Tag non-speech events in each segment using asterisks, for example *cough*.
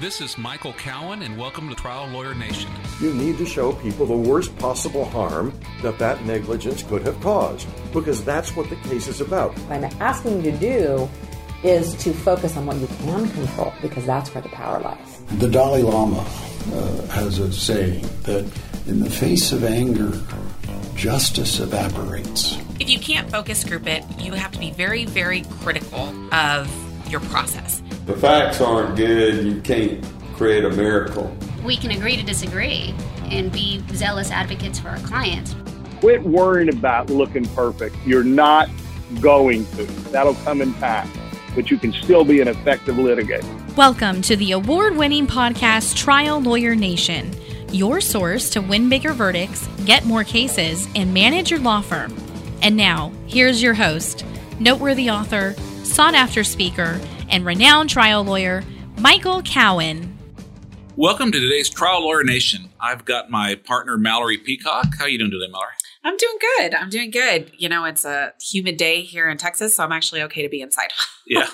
This is Michael Cowen, and welcome to Trial Lawyer Nation. You need to show people the worst possible harm that that negligence could have caused, because that's what the case is about. What I'm asking you to do is to focus on what you can control, because that's where the power lies. The Dalai Lama uh, has a saying that in the face of anger, justice evaporates. If you can't focus group it, you have to be very, very critical of your process. The facts aren't good, you can't create a miracle. We can agree to disagree and be zealous advocates for our clients. Quit worrying about looking perfect. You're not going to. That'll come in time, but you can still be an effective litigator. Welcome to the award winning podcast Trial Lawyer Nation, your source to win bigger verdicts, get more cases, and manage your law firm. And now, here's your host, noteworthy author, sought after speaker, and renowned trial lawyer, Michael Cowen. Welcome to today's Trial Lawyer Nation. I've got my partner Malorie Peacock. How are you doing today, Malorie? I'm doing good. I'm doing good. You know, it's a humid day here in Texas, so I'm actually okay to be inside. *laughs* yeah.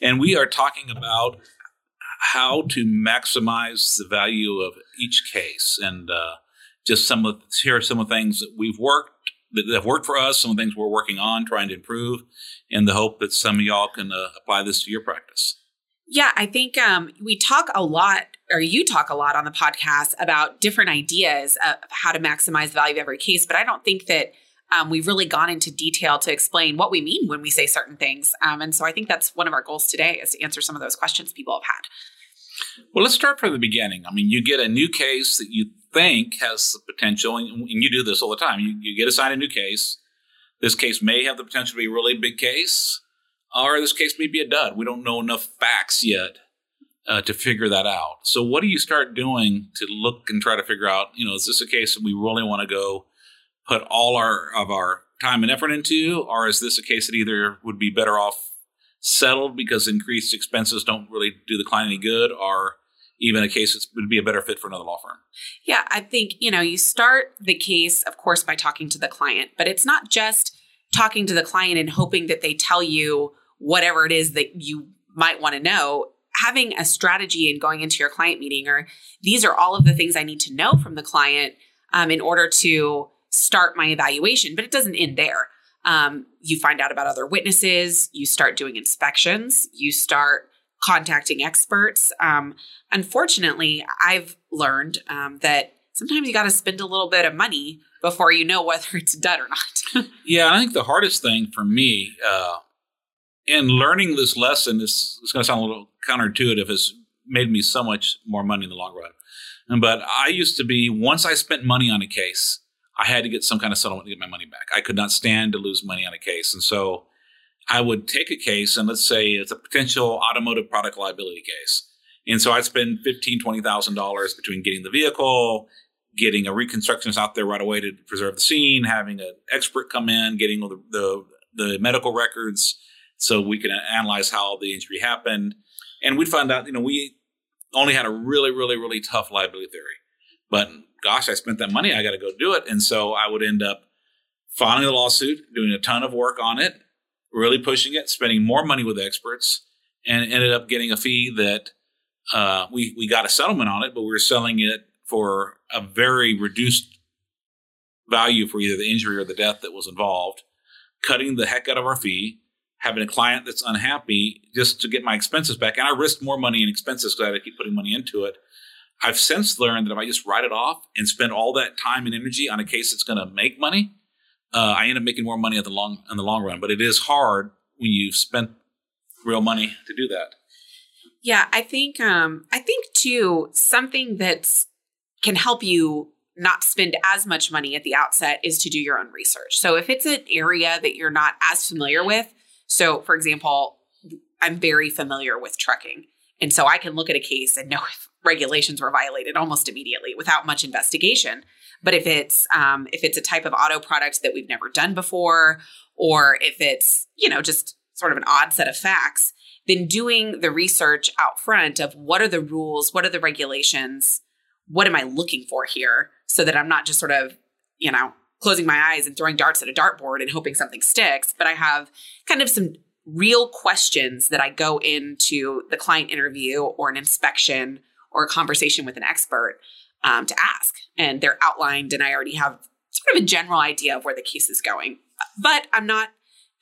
And we are talking about how to maximize the value of each case and uh, just some of here are some of the things that we've worked that have worked for us, some of the things we're working on, trying to improve, in the hope that some of y'all can uh, apply this to your practice. Yeah, I think um, we talk a lot, or you talk a lot on the podcast about different ideas of how to maximize the value of every case, but I don't think that um, we've really gone into detail to explain what we mean when we say certain things. Um, and so I think that's one of our goals today is to answer some of those questions people have had. Well, let's start from the beginning. I mean, you get a new case that you think has the potential, and you do this all the time. You, you get assigned a new case. This case may have the potential to be a really big case, or this case may be a dud. We don't know enough facts yet uh, to figure that out. So, what do you start doing to look and try to figure out? You know, is this a case that we really want to go put all our of our time and effort into, or is this a case that either would be better off settled because increased expenses don't really do the client any good, or even a case that would be a better fit for another law firm? Yeah, I think, you know, you start the case, of course, by talking to the client, but it's not just talking to the client and hoping that they tell you whatever it is that you might want to know. Having a strategy and going into your client meeting, or these are all of the things I need to know from the client um, in order to start my evaluation, but it doesn't end there. Um, you find out about other witnesses, you start doing inspections, you start contacting experts. Um, unfortunately, I've learned um, that sometimes you got to spend a little bit of money before you know whether *laughs* it's done or not. *laughs* yeah, I think the hardest thing for me uh, in learning this lesson is it's going to sound a little counterintuitive has made me so much more money in the long run. But I used to be once I spent money on a case, I had to get some kind of settlement to get my money back. I could not stand to lose money on a case, and so I would take a case and let's say it's a potential automotive product liability case. And so I'd spend fifteen, twenty thousand dollars between getting the vehicle, getting a reconstructionist out there right away to preserve the scene, having an expert come in, getting the, the, the medical records so we can analyze how the injury happened. And we'd find out, you know, we only had a really, really, really tough liability theory. But gosh, I spent that money. I got to go do it. And so I would end up filing a lawsuit, doing a ton of work on it, really pushing it, spending more money with experts, and ended up getting a fee that uh, we we got a settlement on it, but we were selling it for a very reduced value for either the injury or the death that was involved, cutting the heck out of our fee, having a client that's unhappy just to get my expenses back. And I risked more money in expenses because I had to keep putting money into it. I've since learned that if I just write it off and spend all that time and energy on a case that's going to make money, uh, I end up making more money at the long in the long run. But it is hard when you've spent real money to do that. Yeah, I think um, I think too something that's can help you not spend as much money at the outset is to do your own research. So if it's an area that you're not as familiar with, so for example, I'm very familiar with trucking. And so I can look at a case and know if regulations were violated almost immediately without much investigation. But if it's um, if it's a type of auto product that we've never done before, or if it's you know just sort of an odd set of facts, then doing the research out front of what are the rules, what are the regulations, what am I looking for here so that I'm not just sort of, you know, closing my eyes and throwing darts at a dartboard and hoping something sticks, but I have kind of some real questions that I go into the client interview or an inspection or a conversation with an expert um, to ask. And they're outlined, and I already have sort of a general idea of where the case is going. But I'm not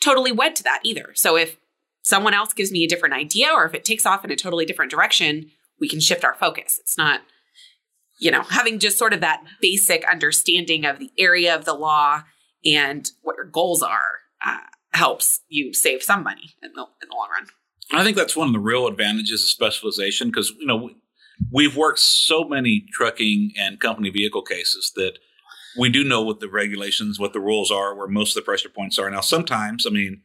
totally wed to that either. So if someone else gives me a different idea or if it takes off in a totally different direction, we can shift our focus. It's not, you know, having just sort of that basic understanding of the area of the law and what your goals are uh, helps you save some money in the, in the long run. I think that's one of the real advantages of specialization because, you know, we've worked so many trucking and company vehicle cases that we do know what the regulations, what the rules are, where most of the pressure points are. Now, sometimes, I mean,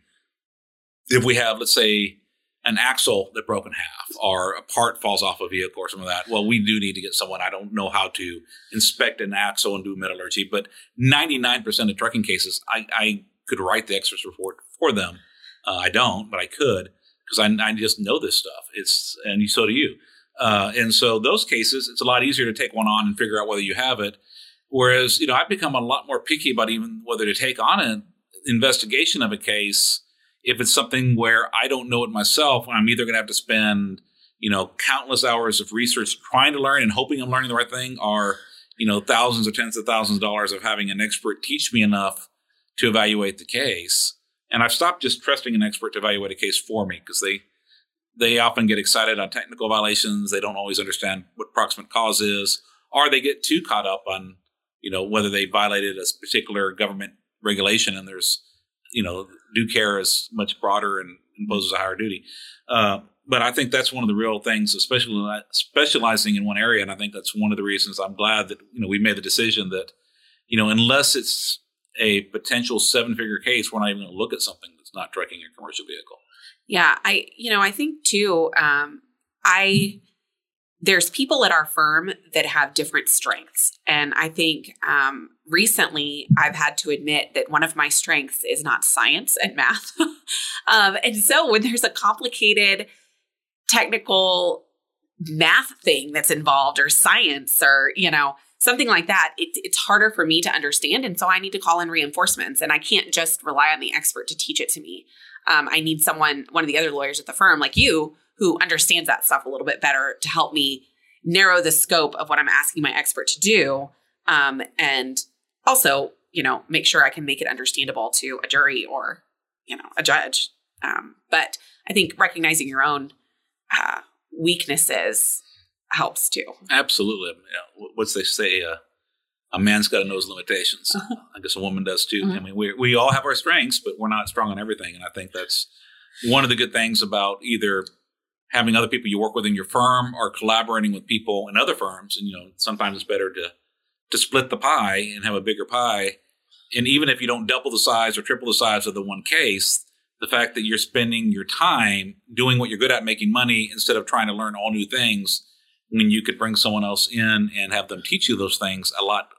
if we have, let's say, an axle that broke in half or a part falls off a vehicle or some of that, well, we do need to get someone. I don't know how to inspect an axle and do metallurgy, but 99% of trucking cases, I, I could write the expert's report for them. Uh, I don't, but I could because I, I, just know this stuff. It's and so do you. Uh, and so those cases, it's a lot easier to take one on and figure out whether you have it. Whereas, you know, I've become a lot more picky about even whether to take on an investigation of a case if it's something where I don't know it myself. I'm either going to have to spend, you know, countless hours of research trying to learn and hoping I'm learning the right thing, or you know, thousands or tens of thousands of dollars of having an expert teach me enough to evaluate the case. And I've stopped just trusting an expert to evaluate a case for me because they they often get excited on technical violations. They don't always understand what proximate cause is, or they get too caught up on, you know, whether they violated a particular government regulation and there's, you know, due care is much broader and imposes a higher duty. Uh, but I think that's one of the real things, especially specializing in one area. And I think that's one of the reasons I'm glad that, you know, we made the decision that, you know, unless it's a potential seven figure case, we're not even going to look at something that's not trucking a commercial vehicle. Yeah, I you know I think too. Um, I there's people at our firm that have different strengths, and I think um, recently I've had to admit that one of my strengths is not science and math, *laughs* um, and so when there's a complicated technical math thing that's involved or science or you know something like that it, it's harder for me to understand. And so i need to call in reinforcements. And i can't just rely on the expert to teach it to me. Um, I need someone, one of the other lawyers at the firm, like you, who understands that stuff a little bit better to help me narrow the scope of what I'm asking my expert to do. Um, and also, you know, make sure I can make it understandable to a jury or, you know, a judge. Um, but I think recognizing your own uh, weaknesses helps too. Absolutely. Yeah. What's they say? Uh, a man's got to know his limitations. Uh-huh. *laughs* I guess a woman does too. Mm-hmm. I mean, we we all have our strengths, but we're not strong on everything. And I think that's one of the good things about either having other people you work with in your firm or collaborating with people in other firms. And you know, sometimes it's better to to split the pie and have a bigger pie. And even if you don't double the size or triple the size of the one case, the fact that you're spending your time doing what you're good at, making money, instead of trying to learn all new things, when you could bring someone else in and have them teach you those things a lot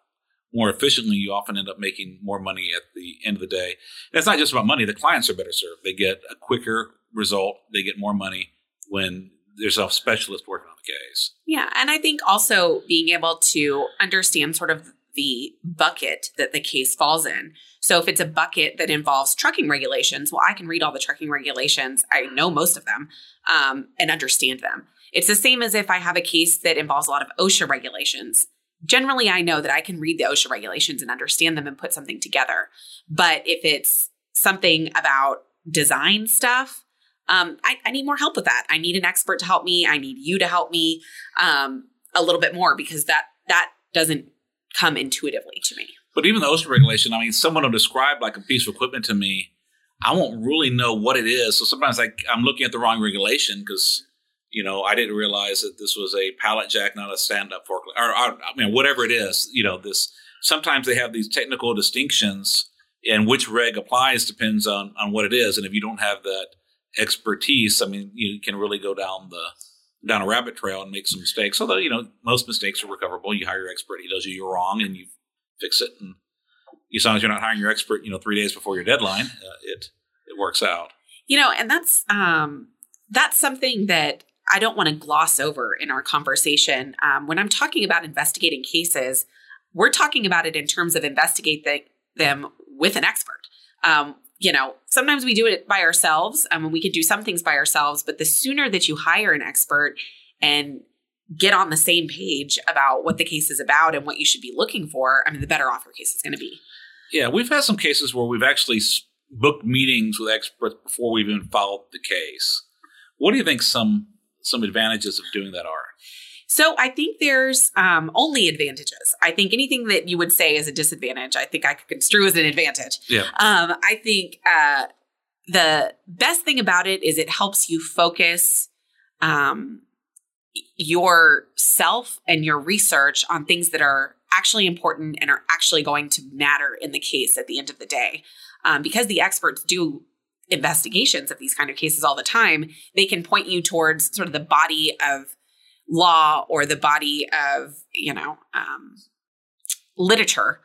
more efficiently, you often end up making more money at the end of the day. And it's not just about money. The clients are better served. They get a quicker result. They get more money when there's a specialist working on the case. Yeah. And I think also being able to understand sort of the bucket that the case falls in. So if it's a bucket that involves trucking regulations, well, I can read all the trucking regulations. I know most of them um, and understand them. It's the same as if I have a case that involves a lot of OSHA regulations generally I know that I can read the OSHA regulations and understand them and put something together. But if it's something about design stuff, um, I, I, need more help with that. I need an expert to help me. I need you to help me um, a little bit more because that that doesn't come intuitively to me. But even the OSHA regulation, I mean, someone will describe like a piece of equipment to me. I won't really know what it is. So sometimes I, I'm looking at the wrong regulation because you know, I didn't realize that this was a pallet jack, not a stand-up forklift, or, or, I mean, whatever it is. You know, this sometimes they have these technical distinctions, and which reg applies depends on on what it is. And if you don't have that expertise, I mean, you can really go down the down a rabbit trail and make some mistakes. Although you know, most mistakes are recoverable. You hire your expert; he does you you're wrong, and you fix it. And as long as you're not hiring your expert, you know, three days before your deadline, uh, it it works out. You know, and that's um that's something that I don't want to gloss over in our conversation. Um, when I'm talking about investigating cases, we're talking about it in terms of investigate the, them with an expert. Um, you know, sometimes we do it by ourselves. Um, and we could do some things by ourselves, but the sooner that you hire an expert and get on the same page about what the case is about and what you should be looking for, I mean, the better off your case is going to be. Yeah, we've had some cases where we've actually booked meetings with experts before we've even filed the case. What do you think some some advantages of doing that are? So I think there's um, only advantages. I think anything that you would say is a disadvantage, I think I could construe as an advantage. Yeah. Um, I think uh, the best thing about it is it helps you focus um, yourself and your research on things that are actually important and are actually going to matter in the case at the end of the day. Um, because the experts do investigations of these kind of cases all the time, they can point you towards sort of the body of law or the body of you know um, literature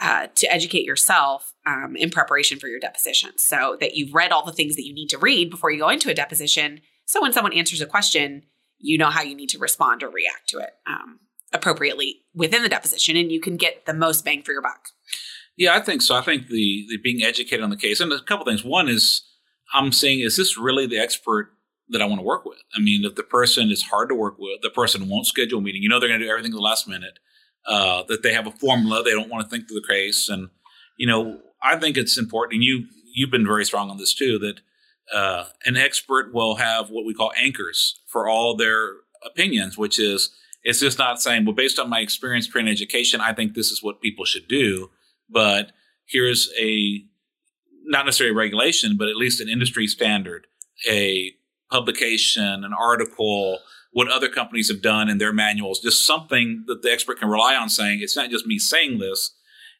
uh, to educate yourself um, in preparation for your deposition. So that you've read all the things that you need to read before you go into a deposition. So when someone answers a question you know how you need to respond or react to it um, appropriately within the deposition and you can get the most bang for your buck. Yeah i think so. I think the, the being educated on the case and a couple things. One is i'm saying is this really the expert that I want to work with. I mean, if the person is hard to work with, the person won't schedule a meeting, you know they're going to do everything at the last minute, uh, that they have a formula, they don't want to think through the case. And, you know, I think it's important, and you, you've been very strong on this too, that uh, an expert will have what we call anchors for all their opinions, which is it's just not saying, well, based on my experience, training, education, I think this is what people should do. But here's a not necessarily a regulation, but at least an industry standard, a publication, an article, what other companies have done in their manuals, just something that the expert can rely on saying, it's not just me saying this.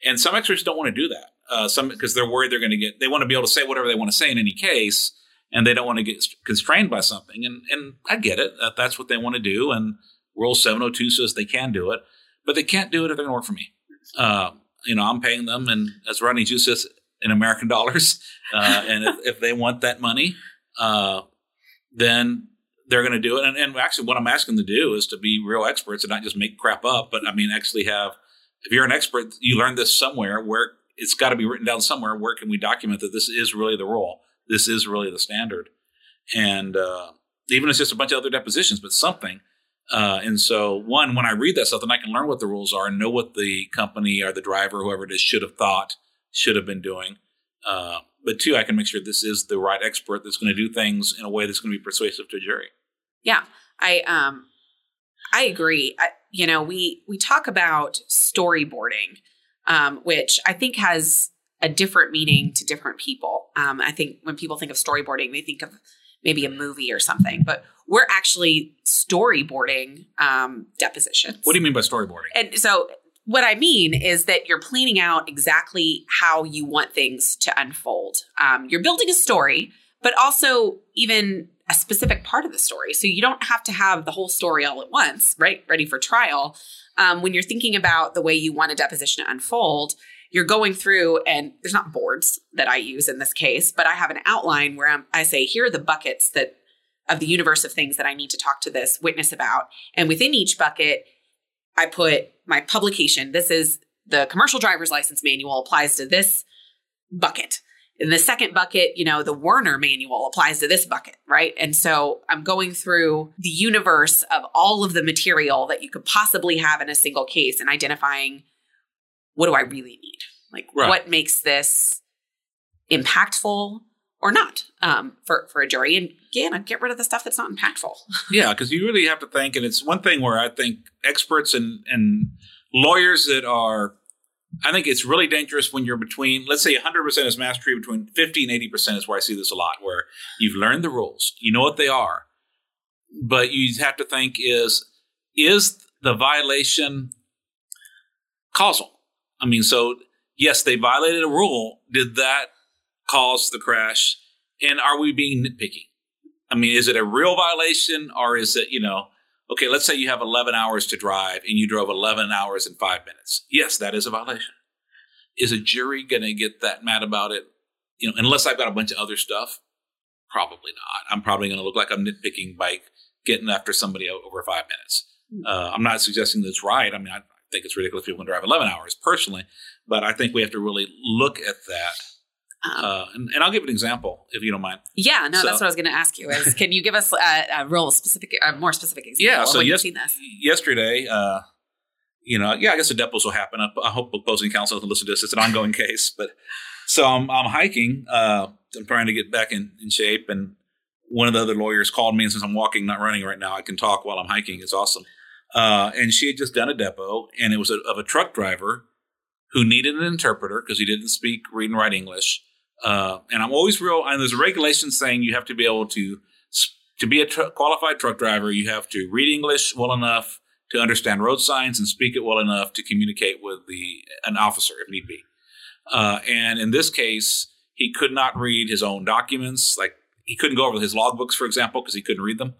And some experts don't want to do that. Uh, some because they're worried they're going to get, they want to be able to say whatever they want to say in any case, and they don't want to get constrained by something. And and I get it. That that's what they want to do. And Rule 702 says they can do it, but they can't do it if they're going to work for me. Uh, you know, I'm paying them, and as Rodney Jew says, in American dollars. Uh, and if, if, they want that money, uh, then they're going to do it. And, and, actually, what I'm asking them to do is to be real experts and not just make crap up, but I mean, actually have, if you're an expert, you learned this somewhere where it's got to be written down somewhere. Where can we document that this is really the rule? This is really the standard. And uh, even it's just a bunch of other depositions, but something. Uh, and so, one, when I read that stuff, then I can learn what the rules are and know what the company or the driver, whoever it is, should have thought, should have been doing. Uh, but two, I can make sure this is the right expert that's going to do things in a way that's going to be persuasive to a jury. Yeah, I um, I agree. I, you know, we we talk about storyboarding, um, which I think has a different meaning to different people. Um, I think when people think of storyboarding, they think of maybe a movie or something, but we're actually storyboarding um, depositions. What do you mean by storyboarding? And so what I mean is that you're planning out exactly how you want things to unfold. Um, you're building a story, but also even a specific part of the story. So you don't have to have the whole story all at once, right? Ready for trial. Um, when you're thinking about the way you want a deposition to unfold, you're going through, and there's not boards that I use in this case, but I have an outline where I'm, I say, here are the buckets that of the universe of things that I need to talk to this witness about. And within each bucket, I put my publication. This is the commercial driver's license manual applies to this bucket. In the second bucket, you know, the Werner manual applies to this bucket, right? And so I'm going through the universe of all of the material that you could possibly have in a single case and identifying what do I really need? Like, right. what makes this impactful or not um, for for a jury. And again, get rid of the stuff that's not impactful. *laughs* yeah, because you really have to think, and it's one thing where I think experts and and lawyers that are, I think it's really dangerous when you're between, let's say 100% is mastery, between 50 and 80% is where I see this a lot, where you've learned the rules, you know what they are, but you have to think is is the violation causal? I mean, so yes, they violated a rule. Did that caused the crash? And are we being nitpicky? I mean, is it a real violation or is it, you know, okay, let's say you have 11 hours to drive and you drove 11 hours in five minutes. Yes, that is a violation. Is a jury going to get that mad about it? You know, unless I've got a bunch of other stuff? Probably not. I'm probably going to look like I'm nitpicking by getting after somebody over five minutes. Hmm. Uh, I'm not suggesting that's right. I mean, I think it's ridiculous people can drive 11 hours personally, but I think we have to really look at that Um, Uh, and, and I'll give an example if you don't mind. yeah, no, so- that's what I was going to ask you. Is can you give us a, a real specific, a more specific example? Yeah. of So yes, seen this? yesterday, uh, you know, yeah, I guess the depos will happen. I, I hope opposing counsel doesn't listen to this. It's an ongoing *laughs* case, but so I'm, I'm hiking. Uh, I'm trying to get back in, in shape, and one of the other lawyers called me, and since I'm walking, not running right now, I can talk while I'm hiking. It's awesome. Uh, and she had just done a depo, and it was a, of a truck driver who needed an interpreter because he didn't speak, read, and write English. Uh, and I'm always real. And there's a regulation saying you have to be able to to be a tr- qualified truck driver. You have to read English well enough to understand road signs and speak it well enough to communicate with the an officer if need be. Uh, and in this case, he could not read his own documents. Like he couldn't go over his logbooks, for example, because he couldn't read them.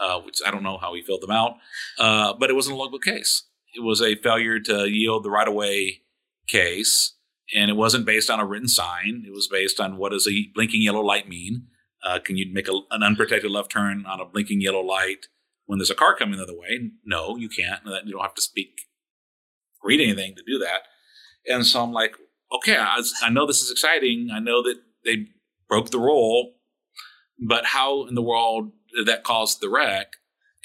Uh, which I don't know how he filled them out. Uh, but it wasn't a logbook case. It was a failure to yield the right of way case, and it wasn't based on a written sign. It was based on what does a blinking yellow light mean? Uh, can you make a, an unprotected left turn on a blinking yellow light when there's a car coming the other way? No, you can't. You don't have to speak, read anything to do that. And so I'm like, okay, I, was- I know this is exciting. I know that they broke the rule, but how in the world did that cause the wreck?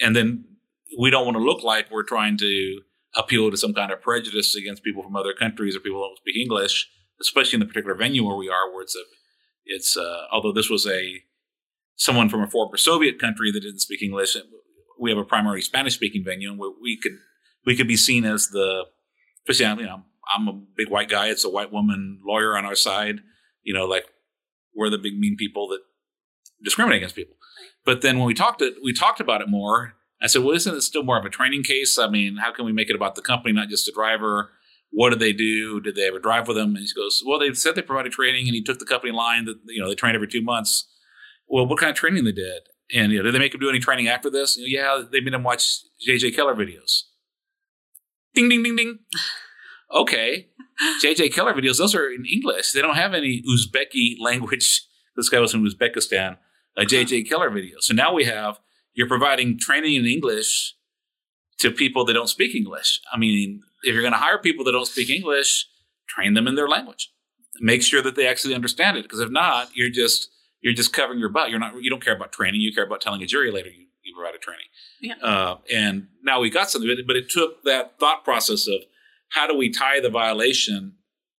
And then we don't want to look like we're trying to appeal to some kind of prejudice against people from other countries or people who don't speak English, especially in the particular venue where we are, where it's a, it's uh, although this was a someone from a former Soviet country that didn't speak English, we have a primary Spanish speaking venue, and we could we could be seen as the, especially you know I'm a big white guy, it's a white woman lawyer on our side, you know, like we're the big mean people that discriminate against people. But then when we talked it, we talked about it more. I said, well, isn't it still more of a training case? I mean, how can we make it about the company, not just the driver? What did they do? Did they ever drive with them? And he goes, well, they said they provided training, and he took the company line that you know they trained every two months. Well, what kind of training they did? And you know, did they make him do any training after this? You know, yeah, they made him watch JJ Keller videos. Ding, ding, ding, ding. *laughs* Okay, JJ Keller videos. Those are in English. They don't have any Uzbeki language. *laughs* This guy was from Uzbekistan. Uh, a JJ Keller video. So now we have you're providing training in English to people that don't speak English. I mean, if you're going to hire people that don't speak English, train them in their language. Make sure that they actually understand it. Because if not, you're just you're just covering your butt. You're not you don't care about training. You care about telling a jury later you, you provided training. Yeah. Uh, and now we got something, but it took that thought process of how do we tie the violation?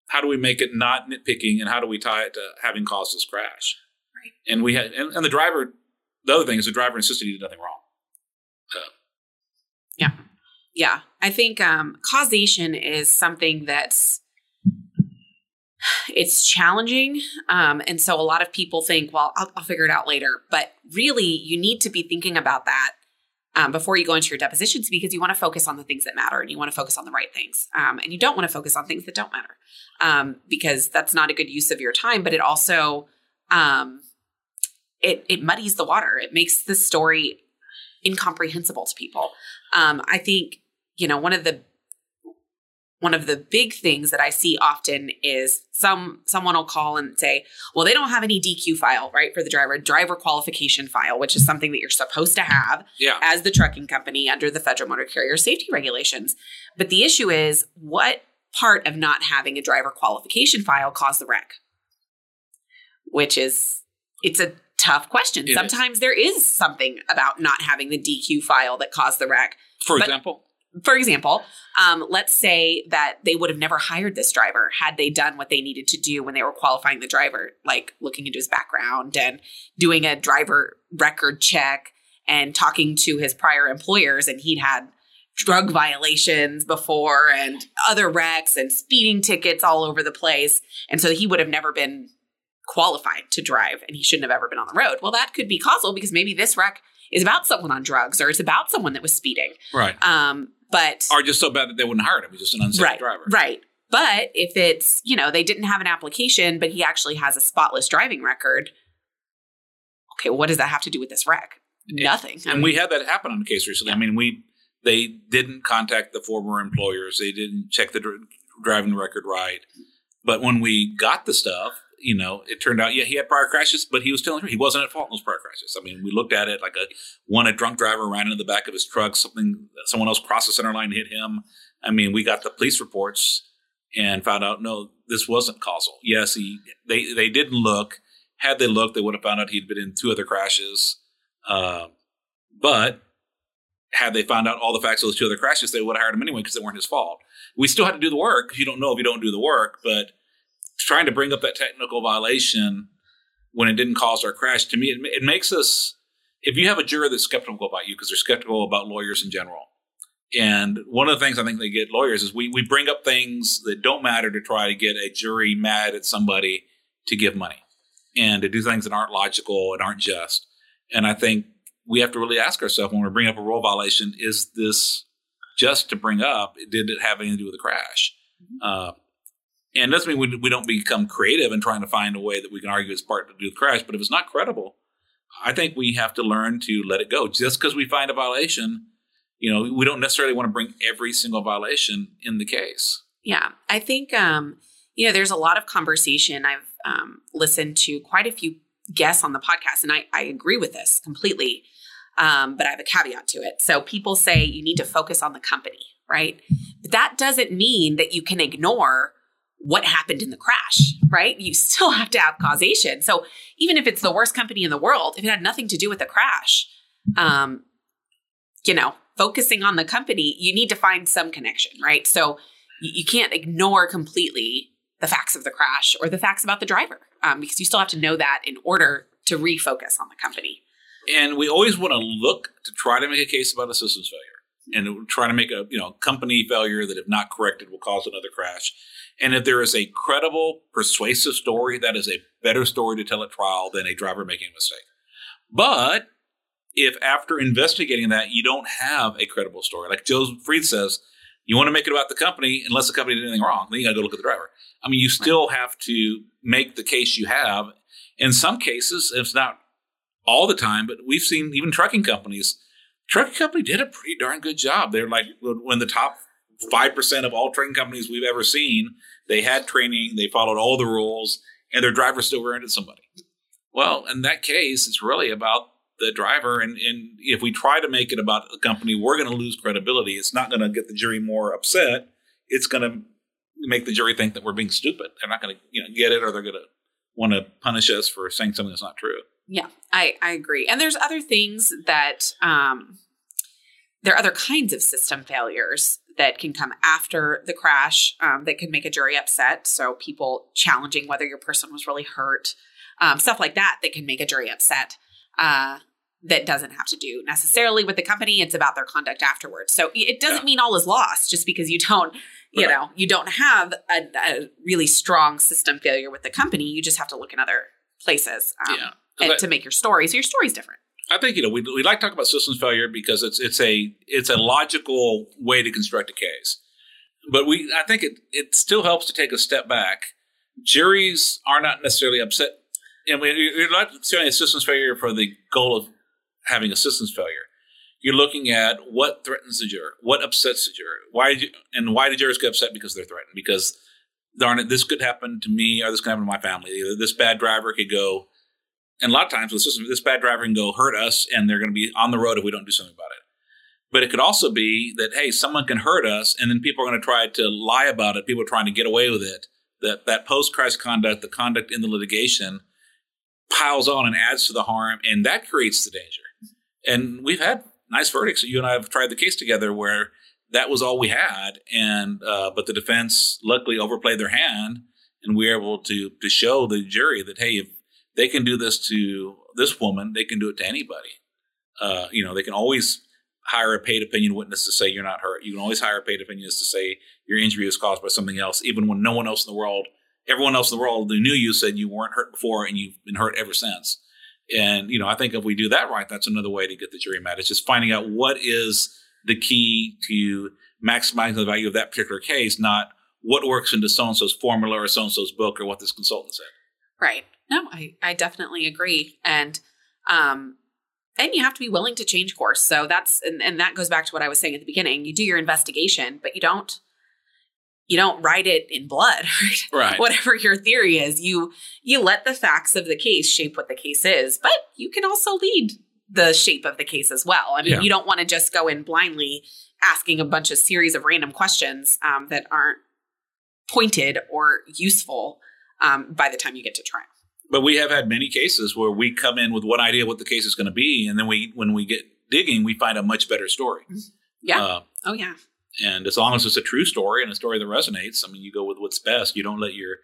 How do we make it not nitpicking, and how do we tie it to having caused this crash? Right. And we had, and, and the driver. The other thing is the driver insisted he did nothing wrong. Yeah, Yeah. I think um, causation is something that's it's challenging, um, and so a lot of people think, "Well, I'll, I'll figure it out later." But really, you need to be thinking about that um, before you go into your depositions because you want to focus on the things that matter and you want to focus on the right things, um, and you don't want to focus on things that don't matter um, because that's not a good use of your time. But it also um, it it muddies the water. It makes the story incomprehensible to people. Um, I think you know one of the one of the big things that I see often is some someone will call and say, "Well, they don't have any DQ file, right, for the driver, driver qualification file, which is something that you're supposed to have Yeah. as the trucking company under the Federal Motor Carrier Safety Regulations." But the issue is what part of not having a driver qualification file caused the wreck? Which is it's a tough question. It is. Sometimes there is something about not having the DQ file that caused the wreck For But- example, for example, um, let's say that they would have never hired this driver had they done what they needed to do when they were qualifying the driver, like looking into his background and doing a driver record check and talking to his prior employers. And he'd had drug violations before and other wrecks and speeding tickets all over the place. And so he would have never been qualified to drive and he shouldn't have ever been on the road. Well, that could be causal because maybe this wreck is about someone on drugs or it's about someone that was speeding. right? Um, but Or just so bad that they wouldn't hire him. He's just an unsafe right, driver. right. But if it's you know they didn't have an application, but he actually has a spotless driving record. Okay, what does that have to do with this wreck? Nothing. I And mean, we had that happen on a case recently. I mean, we they didn't contact the former employers. They didn't check the dr- driving record right. But when we got the stuff, you know, it turned out yeah he had prior crashes, but he was telling her he wasn't at fault in those prior crashes. I mean, we looked at it like a one a drunk driver ran into the back of his truck. Something someone else crossed the center line and hit him. I mean, we got the police reports, and found out no, this wasn't causal. Yes, he they they didn't look. Had they looked, they would have found out he'd been in two other crashes. Uh, but had they found out all the facts of those two other crashes, they would have hired him anyway because they weren't his fault. We still had to do the work you don't know if you don't do the work. But trying to bring up that technical violation when it didn't cause our crash, to me, it, it makes us. If you have a juror that's skeptical about you because they're skeptical about lawyers in general, and one of the things I think they get lawyers is we, we bring up things that don't matter to try to get a jury mad at somebody to give money and to do things that aren't logical and aren't just. And I think we have to really ask ourselves when we bring up a rule violation, is this just to bring up? Did it have anything to do with the crash? Uh, and doesn't mean we, we don't become creative in trying to find a way that we can argue it's part to do crash. But if it's not credible, I think we have to learn to let it go. Just because we find a violation, you know, we don't necessarily want to bring every single violation in the case. Yeah, I think um, you know there's a lot of conversation. I've um, listened to quite a few guests on the podcast, and I, I agree with this completely. Um, but I have a caveat to it. So people say you need to focus on the company, right? But that doesn't mean that you can ignore what happened in the crash, right? You still have to have causation. So even if it's the worst company in the world, if it had nothing to do with the crash, um, you know, focusing on the company, you need to find some connection, right? So you, can't ignore completely the facts of the crash or the facts about the driver um, because you still have to know that in order to refocus on the company. And we always want to look to try to make a case about a systems failure and try to make a you know company failure that if not corrected will cause another crash. And if there is a credible, persuasive story, that is a better story to tell at trial than a driver making a mistake. But if after investigating that you don't have a credible story, like Joe Fried says, you want to make it about the company unless the company did anything wrong, then you got to go look at the driver. I mean, you still have to make the case you have. In some cases, it's not all the time, but we've seen even trucking companies. Trucking company did a pretty darn good job. They're like when the top five percent of all trucking companies we've ever seen. They had training, they followed all the rules, and their driver still rear-ended somebody. Well, in that case, it's really about the driver. And, and if we try to make it about the company, we're going to lose credibility. It's not going to get the jury more upset. It's going to make the jury think that we're being stupid. They're not going to you know get it, or they're going to want to punish us for saying something that's not true. Yeah, I, I agree. And there's other things that um, there are other kinds of system failures that can come after the crash um, that can make a jury upset. So people challenging whether your person was really hurt, um, stuff like that that can make a jury upset uh, that doesn't have to do necessarily with the company. It's about their conduct afterwards. So it doesn't yeah. mean all is lost just because you don't, you right. know, you don't have a, a, really strong system failure with the company. You just have to look in other places um, yeah. and to make your story. So your story's different. I think you know we, we like to talk about systems failure because it's it's a it's a logical way to construct a case, but we I think it it still helps to take a step back. Juries are not necessarily upset and we, you're not saying a systems failure for the goal of having a systems failure. You're looking at what threatens the juror, what upsets the juror, why you, and why do jurors get upset because they're threatened? Because darn it, this could happen to me or this could happen to my family. This bad driver could go, and a lot of times with system, this bad driver can go hurt us, and they're going to be on the road if we don't do something about it. But it could also be that hey, someone can hurt us, and then people are going to try to lie about it. People are trying to get away with it. That that post crash conduct, the conduct in the litigation piles on and adds to the harm, and that creates the danger. And we've had nice verdicts. You and I have tried the case together where that was all we had, and uh, but the defense luckily overplayed their hand, and we were able to to show the jury that hey, if they can do this to this woman, they can do it to anybody. Uh, you know, they can always hire a paid opinion witness to say you're not hurt. You can always hire a paid opinion to say your injury was caused by something else, even when no one else in the world everyone else in the world who knew you said you weren't hurt before and you've been hurt ever since. And, you know, I think if we do that right, that's another way to get the jury mad. It's just finding out what is the key to maximizing the value of that particular case, not what works into so and so's formula or so and so's book or what this consultant said. Right. No, I, I definitely agree. And, um, and you have to be willing to change course. So that's, and, and that goes back to what I was saying at the beginning. You do your investigation, but you don't you don't write it in blood *laughs* right? right? whatever your theory is you you let the facts of the case shape what the case is but you can also lead the shape of the case as well i mean yeah. you don't want to just go in blindly asking a bunch of series of random questions um, that aren't pointed or useful um, by the time you get to trial. But we have had many cases where we come in with one idea what the case is going to be, and then we, when we get digging, we find a much better story. Yeah. Uh, oh yeah. and as long as it's a true story and a story that resonates, I mean, you go with what's best. You don't let your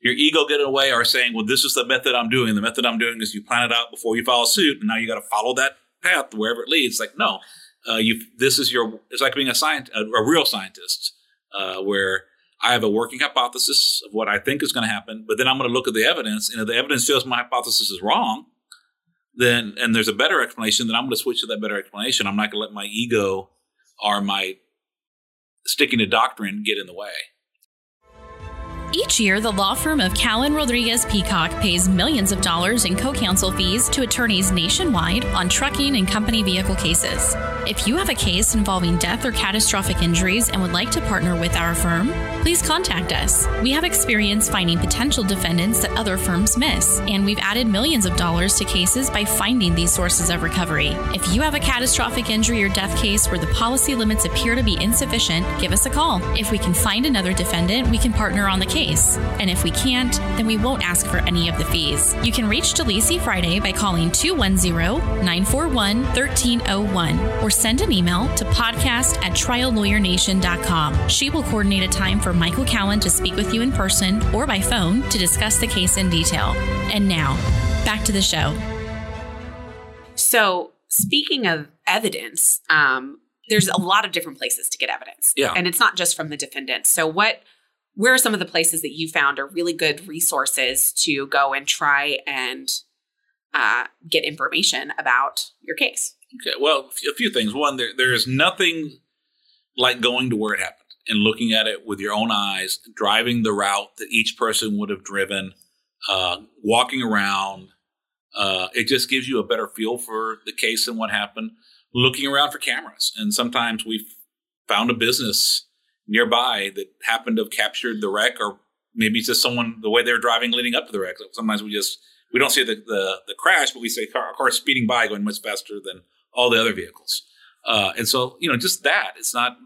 your ego get in the way or saying, "Well, this is the method I'm doing." The method I'm doing is you plan it out before you file a suit, and now you got to follow that path wherever it leads. Like, no, uh, you. This is your. It's like being a scientist, a, a real scientist, uh, where I have a working hypothesis of what I think is going to happen, but then I'm going to look at the evidence, and if the evidence shows my hypothesis is wrong, then and there's a better explanation, then I'm going to switch to that better explanation. I'm not going to let my ego or my sticking to doctrine get in the way. Each year, the law firm of Cowen Rodriguez Peacock pays millions of dollars in co counsel fees to attorneys nationwide on trucking and company vehicle cases. If you have a case involving death or catastrophic injuries and would like to partner with our firm, please contact us. We have experience finding potential defendants that other firms miss, and we've added millions of dollars to cases by finding these sources of recovery. If you have a catastrophic injury or death case where the policy limits appear to be insufficient, give us a call. If we can find another defendant, we can partner on the case. And if we can't, then we won't ask for any of the fees. You can reach Delisi Friday by calling 210 941 1301 or send an email to podcast at triallawyernation.com. She will coordinate a time for Michael Cowen to speak with you in person or by phone to discuss the case in detail. And now, back to the show. So, speaking of evidence, um, there's a lot of different places to get evidence. Yeah. And it's not just from the defendant. So, what where are some of the places that you found are really good resources to go and try and uh, get information about your case? Okay, well, a few things. One, there there is nothing like going to where it happened and looking at it with your own eyes, driving the route that each person would have driven, uh, walking around. Uh, it just gives you a better feel for the case and what happened. Looking around for cameras, and sometimes we've found a business nearby that happened to have captured the wreck, or maybe it's just someone the way they're driving leading up to the wreck. So sometimes we just we don't see the the, the crash, but we see a car, a car speeding by going much faster than all the other vehicles. Uh, and so you know, just that it's not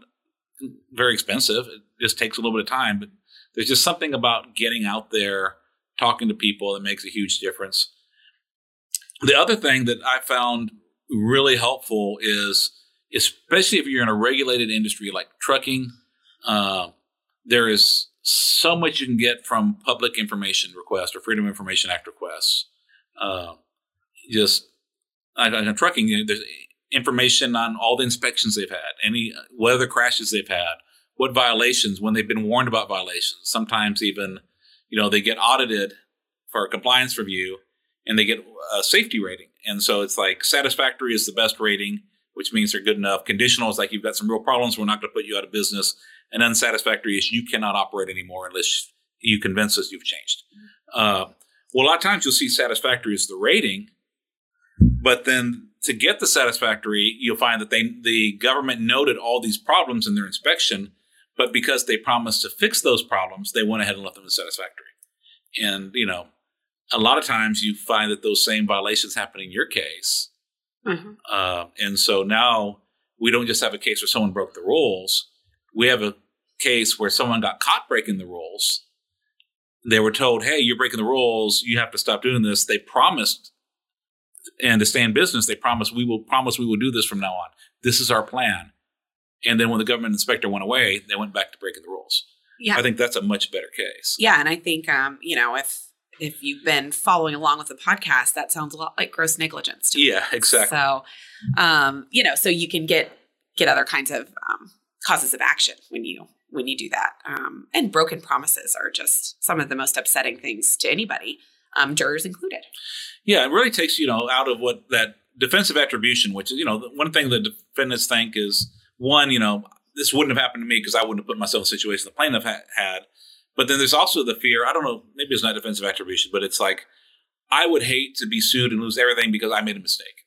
very expensive. It just takes a little bit of time, but there's just something about getting out there, talking to people that makes a huge difference. The other thing that I found really helpful is, especially if you're in a regulated industry like trucking, uh, there is so much you can get from public information requests or Freedom of Information Act requests. Uh, just like in trucking, you know, there's information on all the inspections they've had, any weather crashes they've had, what violations when they've been warned about violations. Sometimes even, you know, they get audited for a compliance review and they get a safety rating. And so it's like satisfactory is the best rating, which means they're good enough. Conditional is like you've got some real problems. We're not going to put you out of business. And unsatisfactory is you cannot operate anymore unless you convince us you've changed. Uh, well, a lot of times you'll see satisfactory as the rating, but then to get the satisfactory, you'll find that they the government noted all these problems in their inspection, but because they promised to fix those problems, they went ahead and left them as satisfactory. And you know, a lot of times you find that those same violations happen in your case, Mhm. uh, and so now we don't just have a case where someone broke the rules. We have a case where someone got caught breaking the rules. They were told, "Hey, you're breaking the rules. You have to stop doing this." They promised, and to stay in business, they promised we will promise we will do this from now on. This is our plan. And then when the government inspector went away, they went back to breaking the rules. Yeah. I think that's a much better case. Yeah, and I think um, you know if if you've been following along with the podcast, that sounds a lot like gross negligence. To me. Yeah, exactly. So, um, you know, so you can get get other kinds of um, causes of action when you when you do that. Um, and broken promises are just some of the most upsetting things to anybody, um, jurors included. Yeah, it really takes you know out of what that defensive attribution, which is you know one thing the defendants think is one, you know, this wouldn't have happened to me because I wouldn't have put myself in a situation the plaintiff ha- had. But then there's also the fear. I don't know, maybe it's not defensive attribution, but it's like I would hate to be sued and lose everything because I made a mistake.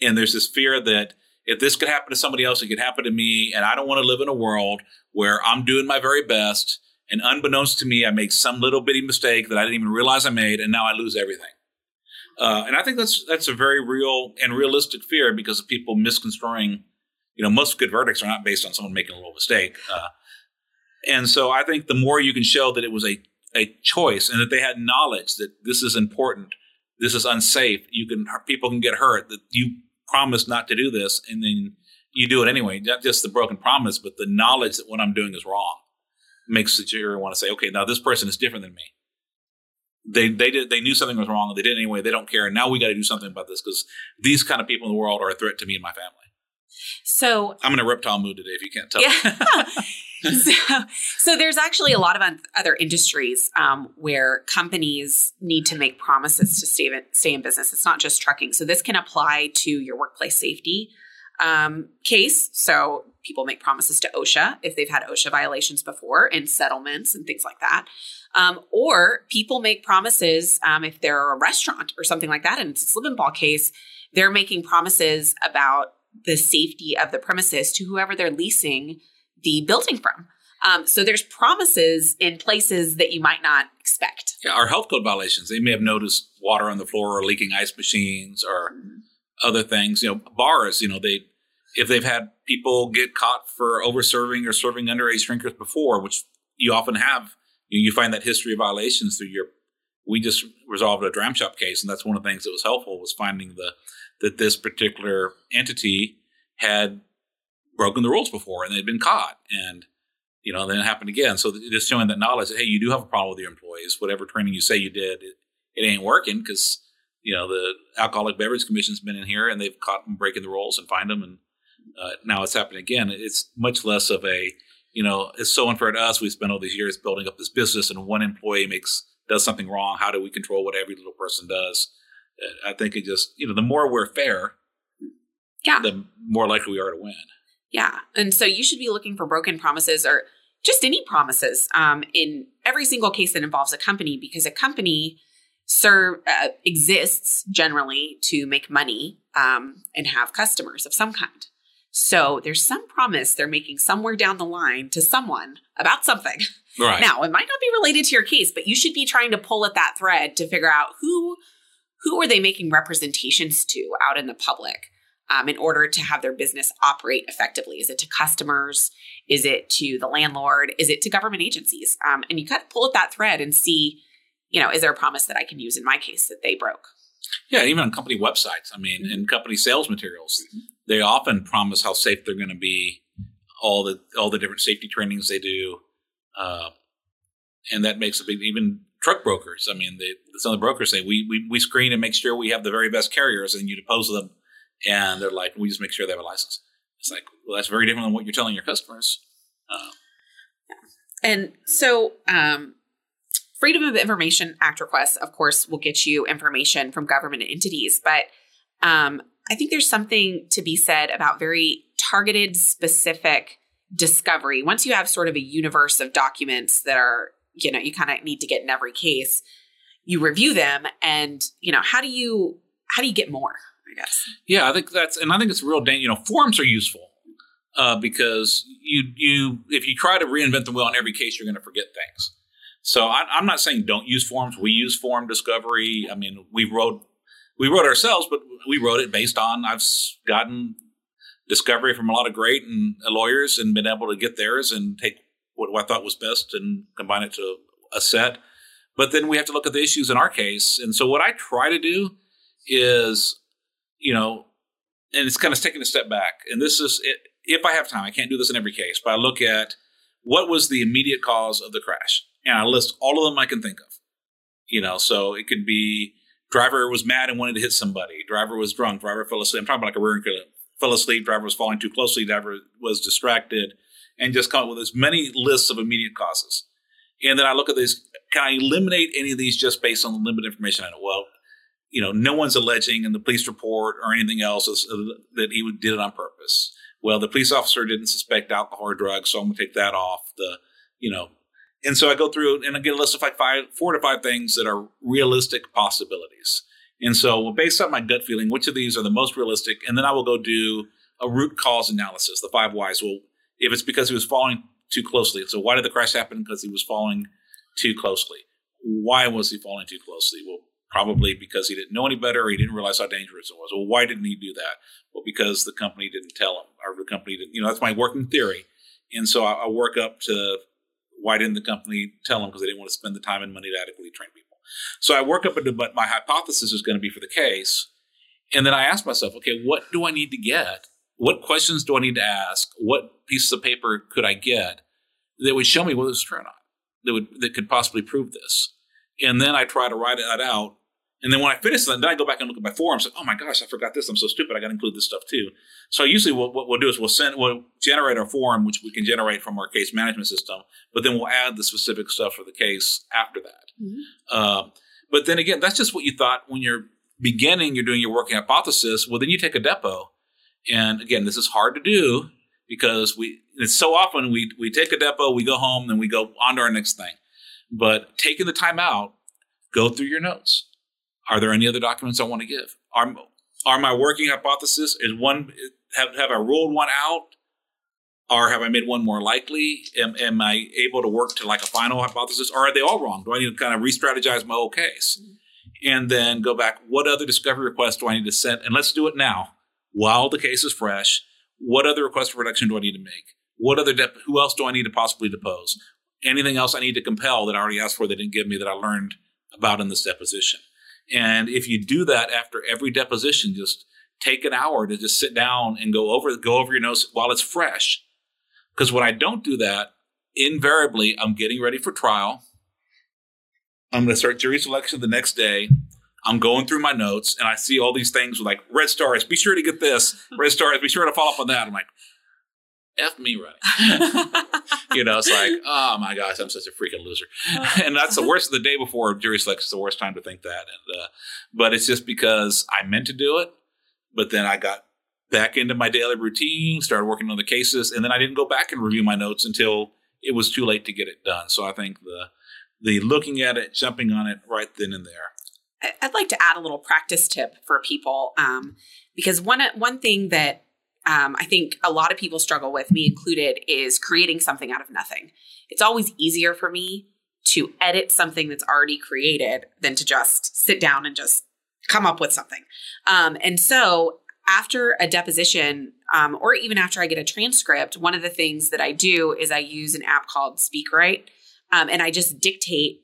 And there's this fear that if this could happen to somebody else, it could happen to me, and I don't want to live in a world where I'm doing my very best, and unbeknownst to me, I make some little bitty mistake that I didn't even realize I made, and now I lose everything. Uh, and I think that's that's a very real and realistic fear because of people misconstruing. You know, most good verdicts are not based on someone making a little mistake. Uh, And so I think the more you can show that it was a, a choice and that they had knowledge that this is important, this is unsafe, you can people can get hurt, that you promise not to do this, and then you do it anyway. Not just the broken promise, but the knowledge that what I'm doing is wrong makes the jury want to say, okay, now this person is different than me. They they did they knew something was wrong. They did anyway. They don't care. And now we got to do something about this because these kind of people in the world are a threat to me and my family. So I'm in a reptile mood today. If you can't tell. Yeah. *laughs* *laughs* *laughs* so, so there's actually a lot of other industries um, where companies need to make promises to stay in, stay in business. It's not just trucking. So this can apply to your workplace safety um, case. So people make promises to OSHA if they've had OSHA violations before and settlements and things like that. Um, or people make promises um, if they're a restaurant or something like that, and it's a slip and fall case, they're making promises about the safety of the premises to whoever they're leasing the building from. Um, so there's promises in places that you might not expect. Yeah, our health code violations. They may have noticed water on the floor or leaking ice machines or mm-hmm. other things. You know, bars. You know, they if they've had people get caught for over serving or serving underage drinkers before, which you often have, you, you find that history of violations through your. We just resolved a dram shop case, and that's one of the things that was helpful was finding the that this particular entity had broken the rules before and they'd been caught, and you know then it happened again. So just showing that knowledge that hey, you do have a problem with your employees. Whatever training you say you did, it, it ain't working because you know the alcoholic beverage commission's been in here and they've caught them breaking the rules and fined them and uh, now it's happening again. It's much less of a, you know, it's so unfair to us. We spent all these years building up this business, and one employee makes does something wrong. How do we control what every little person does? Uh, I think it just, you know, the more we're fair, yeah, the more likely we are to win. Yeah, and so you should be looking for broken promises or just any promises um, in every single case that involves a company, because a company serve uh, exists generally to make money um, and have customers of some kind. So there's some promise they're making somewhere down the line to someone about something. Right. Now, it might not be related to your case, but you should be trying to pull at that thread to figure out who who are they making representations to out in the public um, in order to have their business operate effectively? Is it to customers? Is it to the landlord? Is it to government agencies? Um, and you kind of pull at that thread and see, you know, is there a promise that I can use in my case that they broke? Yeah, even on company websites. I mean, mm-hmm. in company sales materials, mm-hmm they often promise how safe they're going to be, all the all the different safety trainings they do, uh, and that makes a big. Even truck brokers, I mean, they, some of the brokers say we, we we screen and make sure we have the very best carriers, and you depose them, and they're like, we just make sure they have a license. It's like, well, that's very different than what you're telling your customers. Uh, and so, um, Freedom of Information Act requests, of course, will get you information from government entities, but um, I think there's something to be said about very targeted, specific discovery. Once you have sort of a universe of documents that are, you know, you kind of need to get in every case, you review them and, you know, how do you how do you get more? I guess. Yeah, I think that's and I think it's real you know, forms are useful. Uh, because you you if you try to reinvent the wheel in every case, you're going to forget things. So I, am not saying don't use forms. We use form discovery. I mean, we wrote we wrote ourselves, but we wrote it based on I've gotten discovery from a lot of great and uh, lawyers and been able to get theirs and take what I thought was best and combine it to a set. But then we have to look at the issues in our case. And so what I try to do is, you know, and it's kind of taking a step back. And this is if I have time, I can't do this in every case, but I look at what was the immediate cause of the crash, and I list all of them I can think of. You know, so it could be Driver was mad and wanted to hit somebody. Driver was drunk. Driver fell asleep. I'm talking about like a rear end Fell asleep. Driver was falling too closely. Driver was distracted, and just come up with as many lists of immediate causes. And then I look at this. Can I eliminate any of these just based on the limited information I know? Well, you know, no one's alleging in the police report or anything else uh, that he did it on purpose. Well, the police officer didn't suspect alcohol or drugs, so I'm going to take that off. The, you know, and so I go through and I get a list of like five, four to five things that are realistic possibilities. And so, based on my gut feeling, which of these are the most realistic? And then I will go do a root cause analysis, the five whys. Well, if it's because he was falling too closely, so why did the crash happen? Because he was falling too closely. Why was he falling too closely? Well, probably because he didn't know any better or he didn't realize how dangerous it was. Well, why didn't he do that? Well, because the company didn't tell him, or the company didn't. You know, that's my working theory. And so I, I work up to why didn't the company tell him because they didn't want to spend the time and money to adequately train people? So I work up into what my hypothesis is going to be for the case. And then I ask myself, okay, what do I need to get? What questions do I need to ask? What pieces of paper could I get that would show me whether it's true or not? That would that could possibly prove this. And then I try to write it out. And then when I finish that, then I go back and look at my forms. Like, oh my gosh, I forgot this. I'm so stupid. I got to include this stuff too. So usually what, what we'll do is we'll send, we'll generate our form, which we can generate from our case management system, but then we'll add the specific stuff for the case after that. Mm-hmm. Uh, but then again, that's just what you thought when you're beginning, you're doing your working hypothesis. Well, then you take a depo. And again, this is hard to do because we, it's so often we, we take a depo, we go home, then we go on to our next thing. But taking the time out, go through your notes. Are there any other documents I want to give? Are, are my working hypothesis is one have have I ruled one out, or have I made one more likely? Am, am I able to work to like a final hypothesis, or are they all wrong? Do I need to kind of re-strategize my whole case, and then go back? What other discovery requests do I need to send? And let's do it now while the case is fresh. What other requests for production do I need to make? What other dep- who else do I need to possibly depose? Anything else I need to compel that I already asked for they didn't give me that I learned about in this deposition? And if you do that after every deposition, just take an hour to just sit down and go over go over your notes while it's fresh. Because when I don't do that, invariably I'm getting ready for trial. I'm going to start jury selection the next day. I'm going through my notes and I see all these things with like red stars. Be sure to get this. Red stars. Be sure to follow up on that. I'm like, F me right. *laughs* you know, it's like, oh my gosh, I'm such a freaking loser. *laughs* and that's the worst. Of the day before jury selection is the worst time to think that. And uh, but it's just because I meant to do it, but then I got back into my daily routine, started working on the cases, and then I didn't go back and review my notes until it was too late to get it done. So I think the the looking at it, jumping on it right then and there. I'd like to add a little practice tip for people um, because one one thing that um, I think a lot of people struggle with, me included, is creating something out of nothing. It's always easier for me to edit something that's already created than to just sit down and just come up with something. Um, and so after a deposition, um, or even after I get a transcript, one of the things that I do is I use an app called SpeakWrite, um, and I just dictate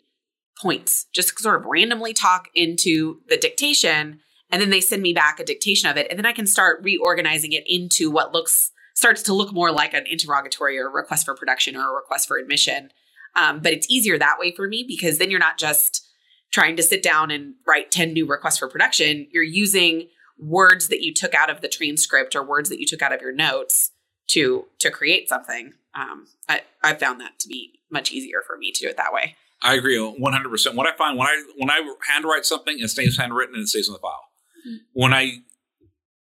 points, just sort of randomly talk into the dictation and then they send me back a dictation of it. And then i can start reorganizing it into what looks starts to look more like an interrogatory or a request for production or a request for admission. Um, but it's easier that way for me because then you're not just trying to sit down and write 10 new requests for production. You're using words that you took out of the transcript or words that you took out of your notes to to create something. Um, I, i found that to be much easier for me to do it that way. I agree 100%. What I find when I when I handwrite something, it stays handwritten and it stays in the file when I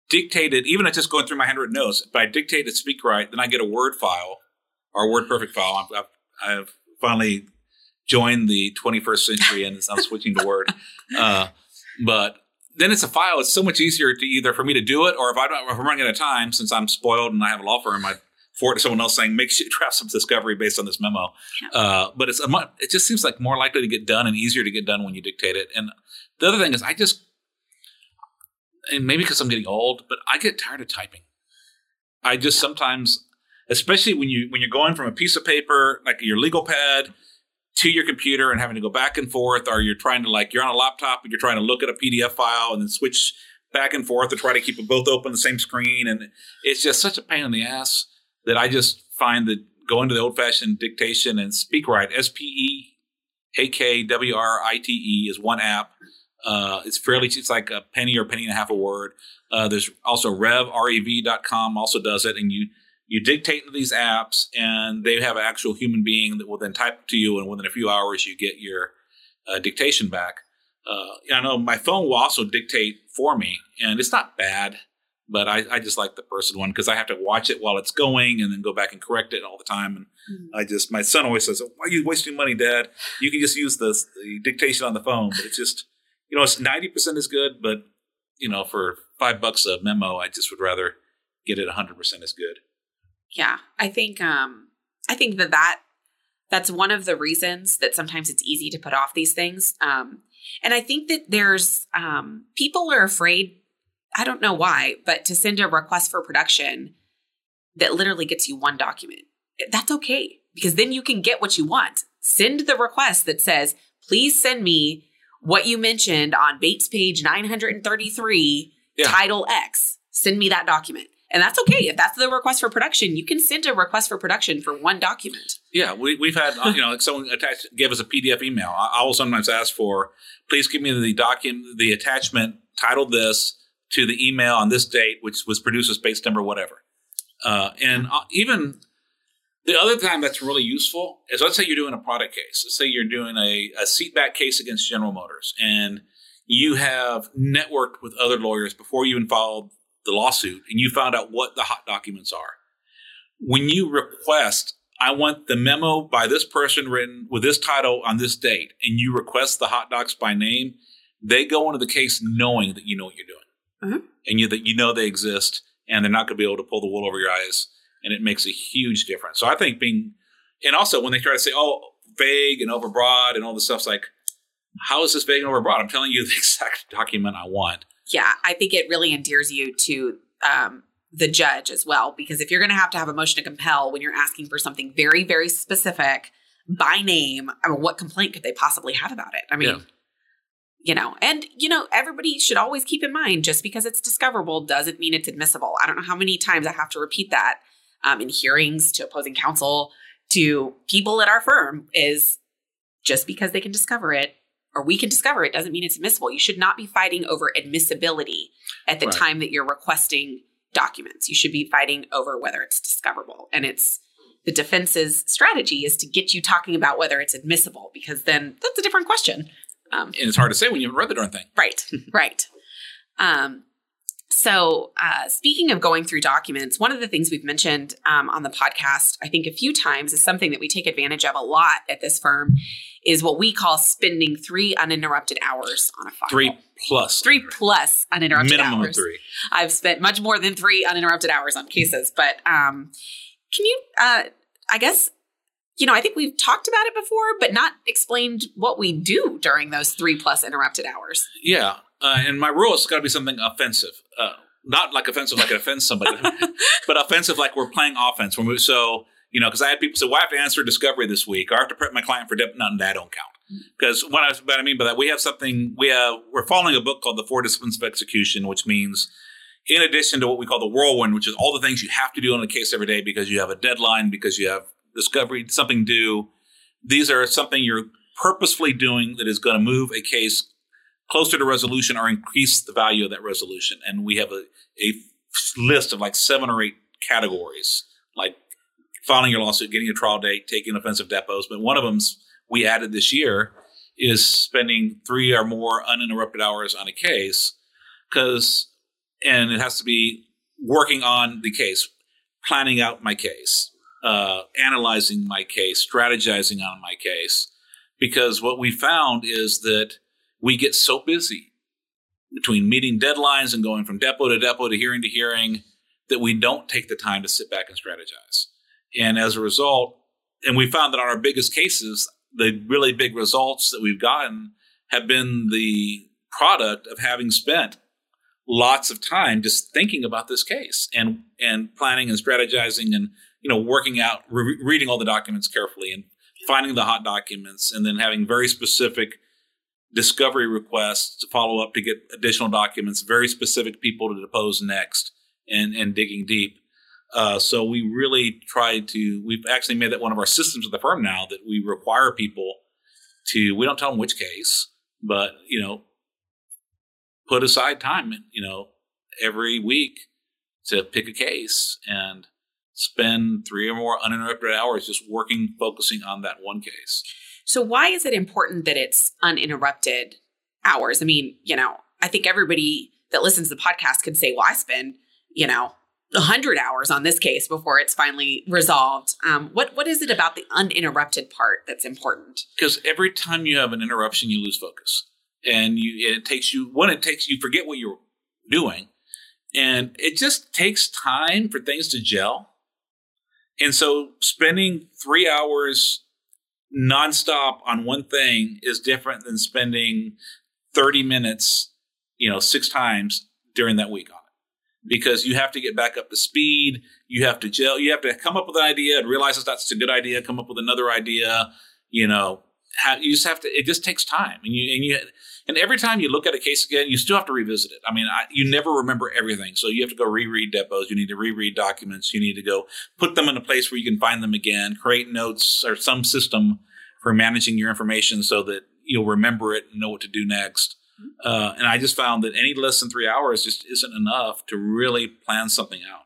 dictated, even at just going through my handwritten notes, but I dictated SpeakWrite, then I get a Word file or Word Perfect file. I've, I've finally joined the 21st century and I'm switching to Word. *laughs* Uh, but then it's a file. It's so much easier to either for me to do it or if I don't, if I'm running out of time, since I'm spoiled and I have a law firm, I forward to someone else saying, make sure you draft some discovery based on this memo. Uh, but it's a, it just seems like more likely to get done and easier to get done when you dictate it. And the other thing is, I just and maybe because I'm getting old, but I get tired of typing. I just sometimes, especially when you when you're going from a piece of paper like your legal pad to your computer and having to go back and forth, or you're trying to like you're on a laptop and you're trying to look at a PDF file and then switch back and forth to try to keep it both open the same screen, and it's just such a pain in the ass that I just find that going to the old fashioned dictation and speak SpeakWrite, S P E A K W R I T E, is one app uh, it's fairly it's like a penny or penny and a half a word. Uh, there's also Rev rev.com also does it, and you you dictate into these apps, and they have an actual human being that will then type to you, and within a few hours you get your uh, dictation back. Uh, I know my phone will also dictate for me, and it's not bad, but I, I just like the person one because I have to watch it while it's going and then go back and correct it all the time. And mm-hmm. I just my son always says, "Why are you wasting money, Dad? You can just use the, the dictation on the phone." But it's just you know, it's ninety percent is good, but you know, for five bucks a memo, I just would rather get it hundred percent as good. Yeah, I think um, I think that that that's one of the reasons that sometimes it's easy to put off these things. Um, and I think that there's um, people are afraid. I don't know why, but to send a request for production that literally gets you one document, that's okay because then you can get what you want. Send the request that says, please send me what you mentioned on Bates page 933, Yeah. title X. Send me that document. And that's okay. If that's the request for production, you can send a request for production for one document. Yeah, we, we've had uh, you know like someone attached gave us a PDF email. I, I will sometimes ask for, please give me the document, the attachment titled this to the email on this date, which was produced as Bates number whatever. Uh, and uh, even the other time that's really useful is let's say you're doing a product case. Let's say you're doing a, a seat back case against General Motors, and you have networked with other lawyers before you even filed the lawsuit, and you found out what the hot documents are. When you request, I want the memo by this person written with this title on this date, and you request the hot docs by name, they go into the case knowing that you know what you're doing, Mhm. and you that you know they exist, and they're not going to be able to pull the wool over your eyes, and it makes a huge difference. So I think being, and also when they try to say, oh, vague and overbroad and all this stuff's like, how is this vague and overbroad? I'm telling you *laughs* the exact document I want. Yeah, I think it really endears you to um, the judge as well, because if you're going to have to have a motion to compel when you're asking for something very, very specific by name, I mean, what complaint could they possibly have about it? I mean, Yeah. you know, and you know, everybody should always keep in mind just because it's discoverable doesn't mean it's admissible. I don't know how many times I have to repeat that um, in hearings to opposing counsel to people at our firm is just because they can discover it or we can discover it doesn't mean it's admissible. You should not be fighting over admissibility at the Right. time that you're requesting documents. You should be fighting over whether it's discoverable. And it's the defense's strategy is to get you talking about whether it's admissible because then that's a different question. Um, And it's hard to say when you haven't read the darn thing. Right, right. Um, so, uh, speaking of going through documents, one of the things we've mentioned um, on the podcast, I think a few times, is something that we take advantage of a lot at this firm, is what we call spending three uninterrupted hours on a file. Three plus. three plus uninterrupted hours. minimum hours. of three. I've spent much more than three uninterrupted hours on cases, but um, can you? Uh, I guess you know. I think we've talked about it before, but not explained what we do during those three plus interrupted hours. Yeah. Uh, and my rule is got to be something offensive. Uh, not like offensive like it offends somebody, *laughs* but offensive like we're playing offense. When we, so, you know, because I had people say, well, I have to answer discovery this week, or I have to prep my client for dep None that don't count. Because what I, what I mean by that, we have something, we have, we're following a book called The Four Disciplines of Execution, which means in addition to what we call the whirlwind, which is all the things you have to do on a case every day because you have a deadline, because you have discovery, something due. These are something you're purposefully doing that is going to move a case closer to resolution or increase the value of that resolution. And we have a, a list of like seven or eight categories, like filing your lawsuit, getting a trial date, taking offensive depos. But one of them's we added this year is spending three or more uninterrupted hours on a case because, and it has to be working on the case, planning out my case, uh, analyzing my case, strategizing on my case. Because what we found is that we get so busy between meeting deadlines and going from depo to depo to hearing to hearing that we don't take the time to sit back and strategize. And as a result, and we found that on our biggest cases, the really big results that we've gotten have been the product of having spent lots of time just thinking about this case and and planning and strategizing and you know working out re- reading all the documents carefully and finding the hot documents and then having very specific discovery requests to follow up to get additional documents, very specific people to depose next, and and digging deep. Uh, so we really tried to. We've actually made that one of our systems of the firm now that we require people to. We don't tell them which case, but you know, put aside time. You know, every week to pick a case and spend three or more uninterrupted hours just working, focusing on that one case. So why is it important that it's uninterrupted hours? I mean, you know, I think everybody that listens to the podcast can say, well, I spend, you know, 100 hours on this case before it's finally resolved. Um, what What is it about the uninterrupted part that's important? because every time you have an interruption, you lose focus, and you it takes you when it takes you forget what you're doing, and it just takes time for things to gel. And so, spending three hours nonstop on one thing is different than spending thirty minutes, you know, six times during that week on it. because you have to get back up to speed. You have to gel. You have to come up with an idea and realize that's a good idea. Come up with another idea. You know, have, you just have to. It just takes time, and you and you and every time you look at a case again, you still have to revisit it. I mean, I, you never remember everything, so you have to go reread depos. You need to reread documents. You need to go put them in a place where you can find them again. Create notes or some system for managing your information so that you'll remember it and know what to do next. Uh, and I just found that any less than three hours just isn't enough to really plan something out.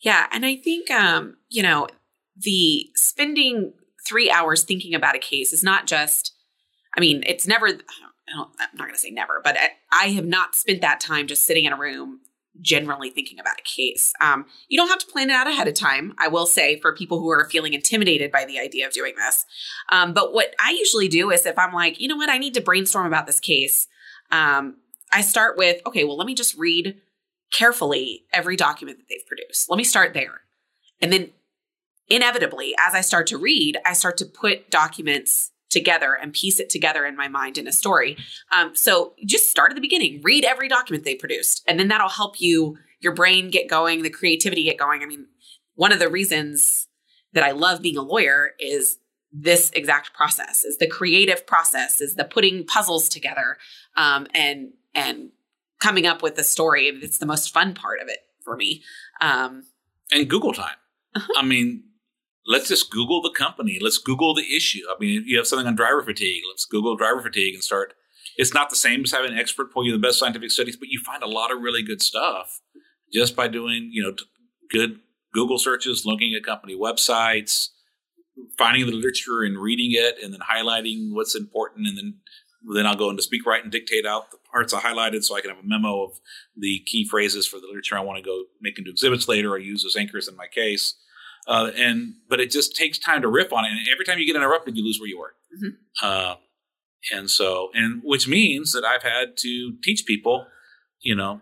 Yeah, and I think um, you know the spending three hours thinking about a case is not just. I mean, it's never. I am not going to say never, but I, I, have not spent that time just sitting in a room generally thinking about a case. Um, you don't have to plan it out ahead of time. I will say for people who are feeling intimidated by the idea of doing this. Um, but what I usually do is if I'm like, you know what, I need to brainstorm about this case um, I start with, okay, well, let me just read carefully every document that they've produced. Let me start there. And then inevitably, as I start to read, I start to put documents together and piece it together in my mind in a story. Um, so just start at the beginning, read every document they produced, and then that'll help you, your brain get going, the creativity get going. I mean, one of the reasons that I love being a lawyer is this exact process is the creative process is the putting puzzles together um, and and coming up with a story it's the most fun part of it for me um, and google time uh-huh. i mean let's just google the company. Let's google the issue. I mean you have something on driver fatigue. Let's google driver fatigue and start. It's not the same as having an expert pull you the best scientific studies but you find a lot of really good stuff just by doing you know good google searches looking at company websites finding the literature and reading it and then highlighting what's important and then then I'll go into SpeakWrite and dictate out the parts I highlighted so I can have a memo of the key phrases for the literature I want to go make into exhibits later or use as anchors in my case. Uh, and but it just takes time to riff on it. And every time you get interrupted, you lose where you were. Mm-hmm. Uh, and so, and which means that I've had to teach people, you know,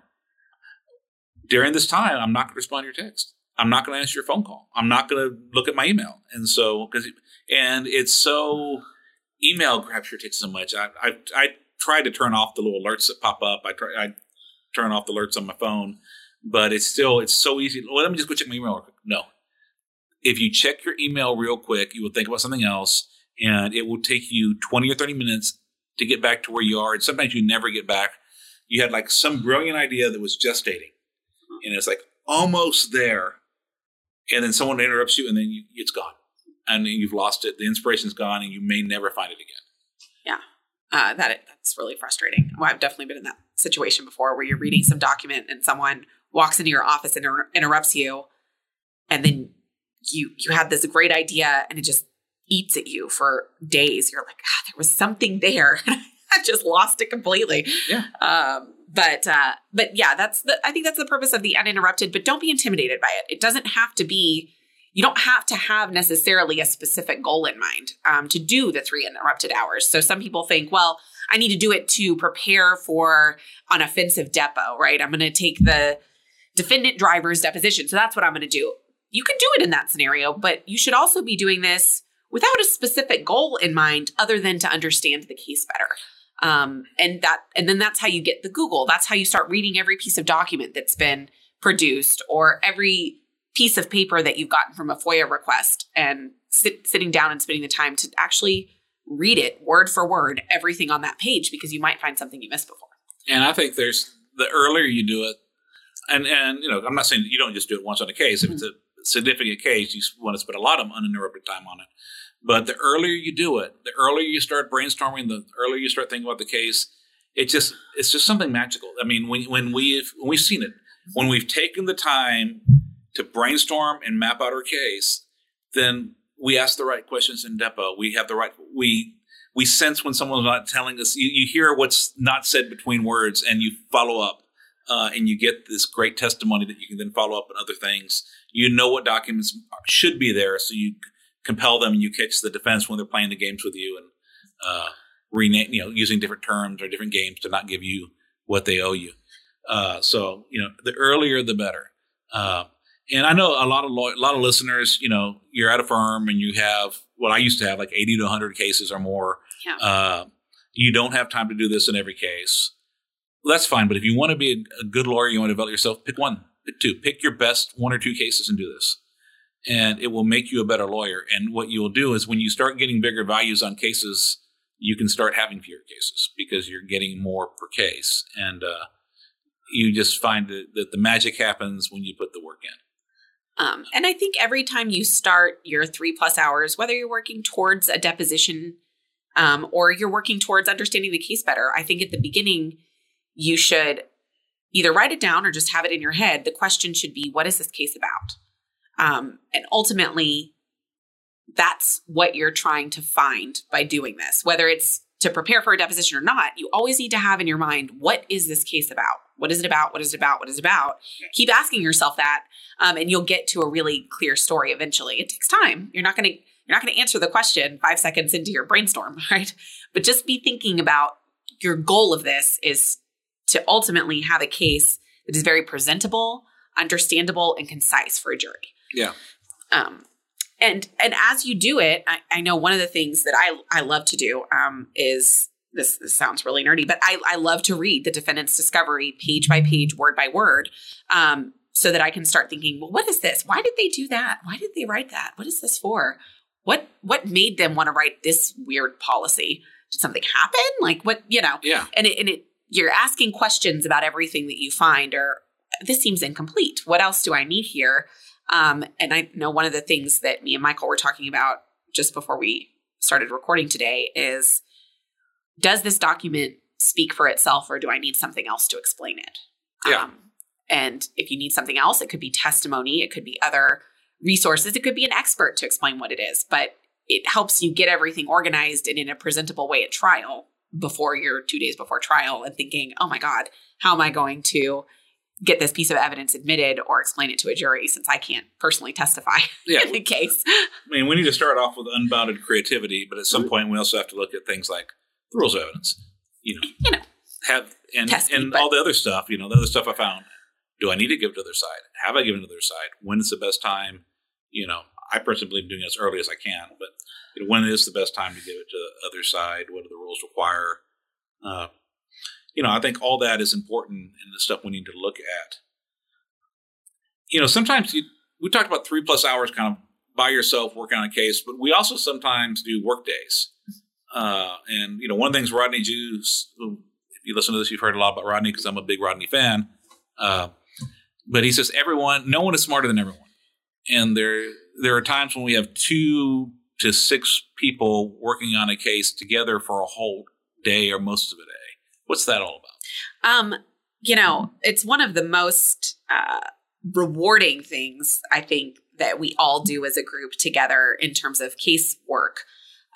during this time, I'm not going to respond to your text. I'm not going to answer your phone call. I'm not going to look at my email. And so, because, and it's so, email grabs your attention so much. I, I, I try to turn off the little alerts that pop up. I try, I turn off the alerts on my phone, but it's still, it's so easy. Well, let me just go check my email. No. If you check your email real quick, you will think about something else and it will take you 20 or 30 minutes to get back to where you are. And sometimes you never get back. You had like some brilliant idea that was gestating and it's like almost there and then someone interrupts you and then you, it's gone and you've lost it the inspiration's gone and you may never find it again yeah uh, that that's really frustrating well, i've definitely been in that situation before where you're reading some document and someone walks into your office and inter- interrupts you and then you you had this great idea and it just eats at you for days you're like ah, there was something there *laughs* i just lost it completely yeah um, but uh, but yeah, that's the I think that's the purpose of the uninterrupted. But don't be intimidated by it. It doesn't have to be. You don't have to have necessarily a specific goal in mind um, to do the three interrupted hours. So some people think, well, I need to do it to prepare for an offensive depo, right? I'm going to take the defendant driver's deposition. So that's what I'm going to do. You can do it in that scenario, but you should also be doing this without a specific goal in mind other than to understand the case better. Um, and that, and then that's how you get the Google. That's how you start reading every piece of document that's been produced or every piece of paper that you've gotten from a FOIA request and sit, sitting down and spending the time to actually read it word for word, everything on that page, because you might find something you missed before. And I think there's the earlier you do it, and and you know, I'm not saying you don't just do it once on a case. If it's a significant case, you want to spend a lot of uninterrupted time on it. But the earlier you do it, the earlier you start brainstorming, the earlier you start thinking about the case, it just it's just something magical. I mean, when when we've when we've seen it, when we've taken the time to brainstorm and map out our case, then we ask the right questions in depo. We have the right we we sense when someone's not telling us. You, you hear what's not said between words, and you follow up, uh, and you get this great testimony that you can then follow up on other things. You know what documents should be there, so you compel them and you catch the defense when they're playing the games with you and uh, rename, you know, using different terms or different games to not give you what they owe you. Uh, so you know, the earlier the better. Uh, and I know a lot of law- a lot of listeners. You know, you're at a firm and you have what I used to have like 80 to 100 cases or more. Yeah. Uh, you don't have time to do this in every case. Well, that's fine. But if you want to be a, a good lawyer, you want to develop yourself, pick one two. Pick your best one or two cases and do this. And it will make you a better lawyer. And what you will do is when you start getting bigger values on cases, you can start having fewer cases because you're getting more per case. And uh, you just find that, that the magic happens when you put the work in. Um, and I think every time you start your three plus hours, whether you're working towards a deposition um, or you're working towards understanding the case better, I think at the beginning, you should either write it down or just have it in your head. The question should be, what is this case about? Um, and ultimately, that's what you're trying to find by doing this. Whether it's to prepare for a deposition or not, you always need to have in your mind, what is this case about? What is it about? What is it about? What is it about? Keep asking yourself that, um, and you'll get to a really clear story eventually. It takes time. You're not going to you're not going to answer the question five seconds into your brainstorm, *laughs* right? But just be thinking about your goal of this is to ultimately have a case that is very presentable, understandable, and concise for a jury. Yeah. Um, and and as you do it, I, I know one of the things that I I love to do um, is this, this sounds really nerdy, but I, I love to read the defendant's discovery page by page, word by word, um, so that I can start thinking, well, what is this? Why did they do that? Why did they write that? What is this for? What what made them want to write this weird policy? Did something happen? Like what you know? Yeah. And it, and it you're asking questions about everything that you find, or this seems incomplete. What else do I need here? Um, and I know one of the things that me and Michael were talking about just before we started recording today is does this document speak for itself or do I need something else to explain it? Yeah. Um, and if you need something else, it could be testimony, it could be other resources, it could be an expert to explain what it is, but it helps you get everything organized and in a presentable way at trial before you're two days before trial and thinking, oh my God, how am I going to get this piece of evidence admitted or explain it to a jury since I can't personally testify *laughs* Yeah. in the case? I mean, we need to start off with unbounded creativity, but at some mm-hmm. point we also have to look at things like the rules of evidence. You know, You know, have and me, and all the other stuff. You know, the other stuff I found. Do I need to give to the other side? Have I given to the other side? When is the best time? You know, I personally believe in doing it as early as I can, but you know, when is the best time to give it to the other side? What do the rules require? Uh, you know, I think all that is important in the stuff we need to look at. You know, sometimes you, we talked about three plus hours kind of by yourself working on a case, but we also sometimes do work days. Uh, and you know, one of the things Rodney Jew's, if you listen to this, you've heard a lot about Rodney because I'm a big Rodney fan. Uh, but he says everyone, no one is smarter than everyone, and there there are times when we have two to six people working on a case together for a whole day or most of a day. What's that all about? Um, you know, it's one of the most uh, rewarding things I think that we all do as a group together in terms of case work.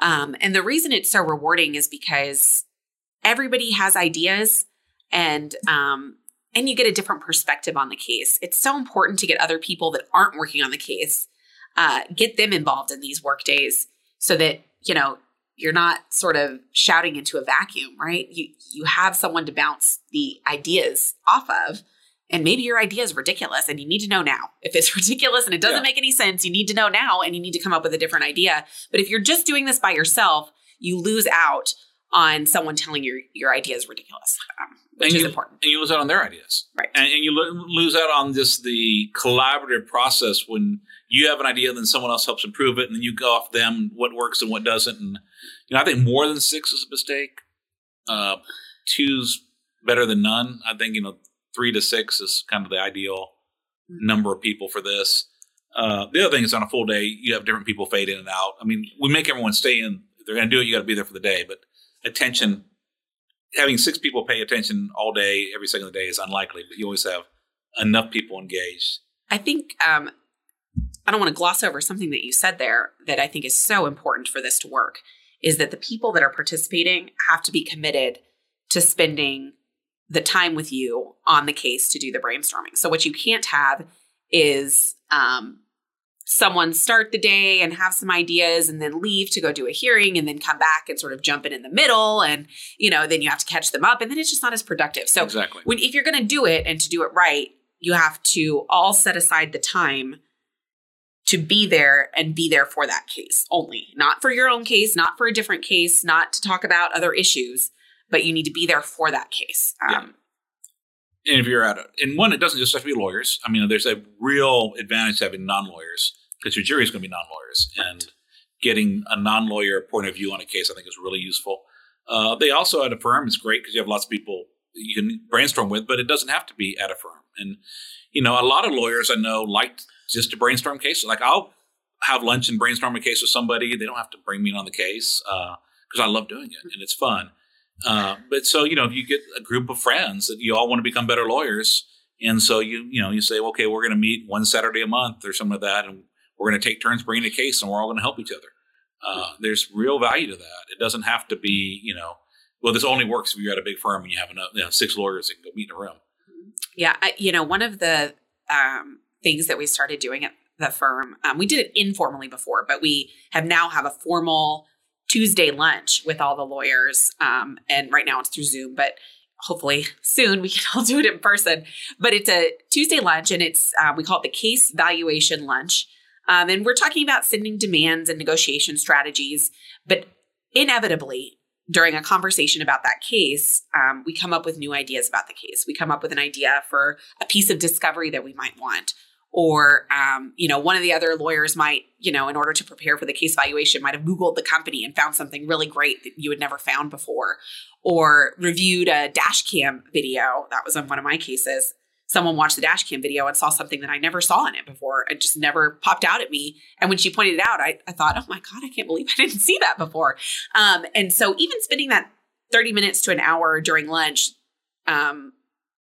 Um, and the reason it's so rewarding is because everybody has ideas and um, and you get a different perspective on the case. It's so important to get other people that aren't working on the case, uh, get them involved in these work days so that you know you're not sort of shouting into a vacuum, right? You you have someone to bounce the ideas off of. And maybe your idea is ridiculous and you need to know now. If it's *laughs* ridiculous and it doesn't Yeah. make any sense, you need to know now and you need to come up with a different idea. But if you're just doing this by yourself, you lose out on someone telling you your idea is ridiculous, um, which and is important. And you lose out on their ideas. Right. And, and you lo- lose out on just the collaborative process when you have an idea, then someone else helps improve it, and then you go off them what works and what doesn't. And you know, I think more than six is a mistake. Uh, two's better than none. I think you know three to six is kind of the ideal number of people for this. Uh, the other thing is on a full day, you have different people fade in and out. I mean, we make everyone stay in. If they're going to do it, you got to be there for the day. But attention, having six people pay attention all day, every second of the day is unlikely. But you always have enough people engaged. I think um, I don't want to gloss over something that you said there that I think is so important for this to work is that the people that are participating have to be committed to spending the time with you on the case to do the brainstorming. So what you can't have is um, someone start the day and have some ideas and then leave to go do a hearing and then come back and sort of jump in in the middle and you know then you have to catch them up and then it's just not as productive. So Exactly. when if you're going to do it and to do it right, you have to all set aside the time to be there and be there for that case only, not for your own case, not for a different case, not to talk about other issues, but you need to be there for that case. Um, Yeah. And if you're at a, and one, it doesn't just have to be lawyers. I mean, there's a real advantage to having non-lawyers because your jury is going to be non-lawyers, and getting a non-lawyer point of view on a case, I think, is really useful. Uh, they also at a firm is great because you have lots of people you can brainstorm with, but it doesn't have to be at a firm. And you know, a lot of lawyers I know like just to brainstorm cases. Like I'll have lunch and brainstorm a case with somebody. They don't have to bring me on the case because uh, I love doing it and it's fun. Uh, but so you know, if you get a group of friends that you all want to become better lawyers, and so you you know you say, okay, we're going to meet one Saturday a month or something like that, and we're going to take turns bringing a case, and we're all going to help each other. Uh, there's real value to that. It doesn't have to be you know, well, this only works if you're at a big firm and you have enough, you know, six lawyers that can go meet in a room. Yeah, I, you know, one of the um, things that we started doing at the firm, um, we did it informally before, but we have now have a formal Tuesday lunch with all the lawyers. Um, and right now it's through Zoom, but hopefully soon we can *laughs* all do it in person. But it's a Tuesday lunch and it's, uh, we call it the case valuation lunch. Um, and we're talking about sending demands and negotiation strategies. But inevitably, during a conversation about that case, um, we come up with new ideas about the case. We come up with an idea for a piece of discovery that we might want or um, you know one of the other lawyers might you know in order to prepare for the case valuation might have googled the company and found something really great that you had never found before. Or reviewed a dash cam video. That was on one of my cases. Someone watched the dash cam video and saw something that i never saw in it before it just never popped out at me. And when she pointed it out i, I thought oh my god i can't believe i didn't see that before. Um, and so even spending that 30 minutes to an hour during lunch um,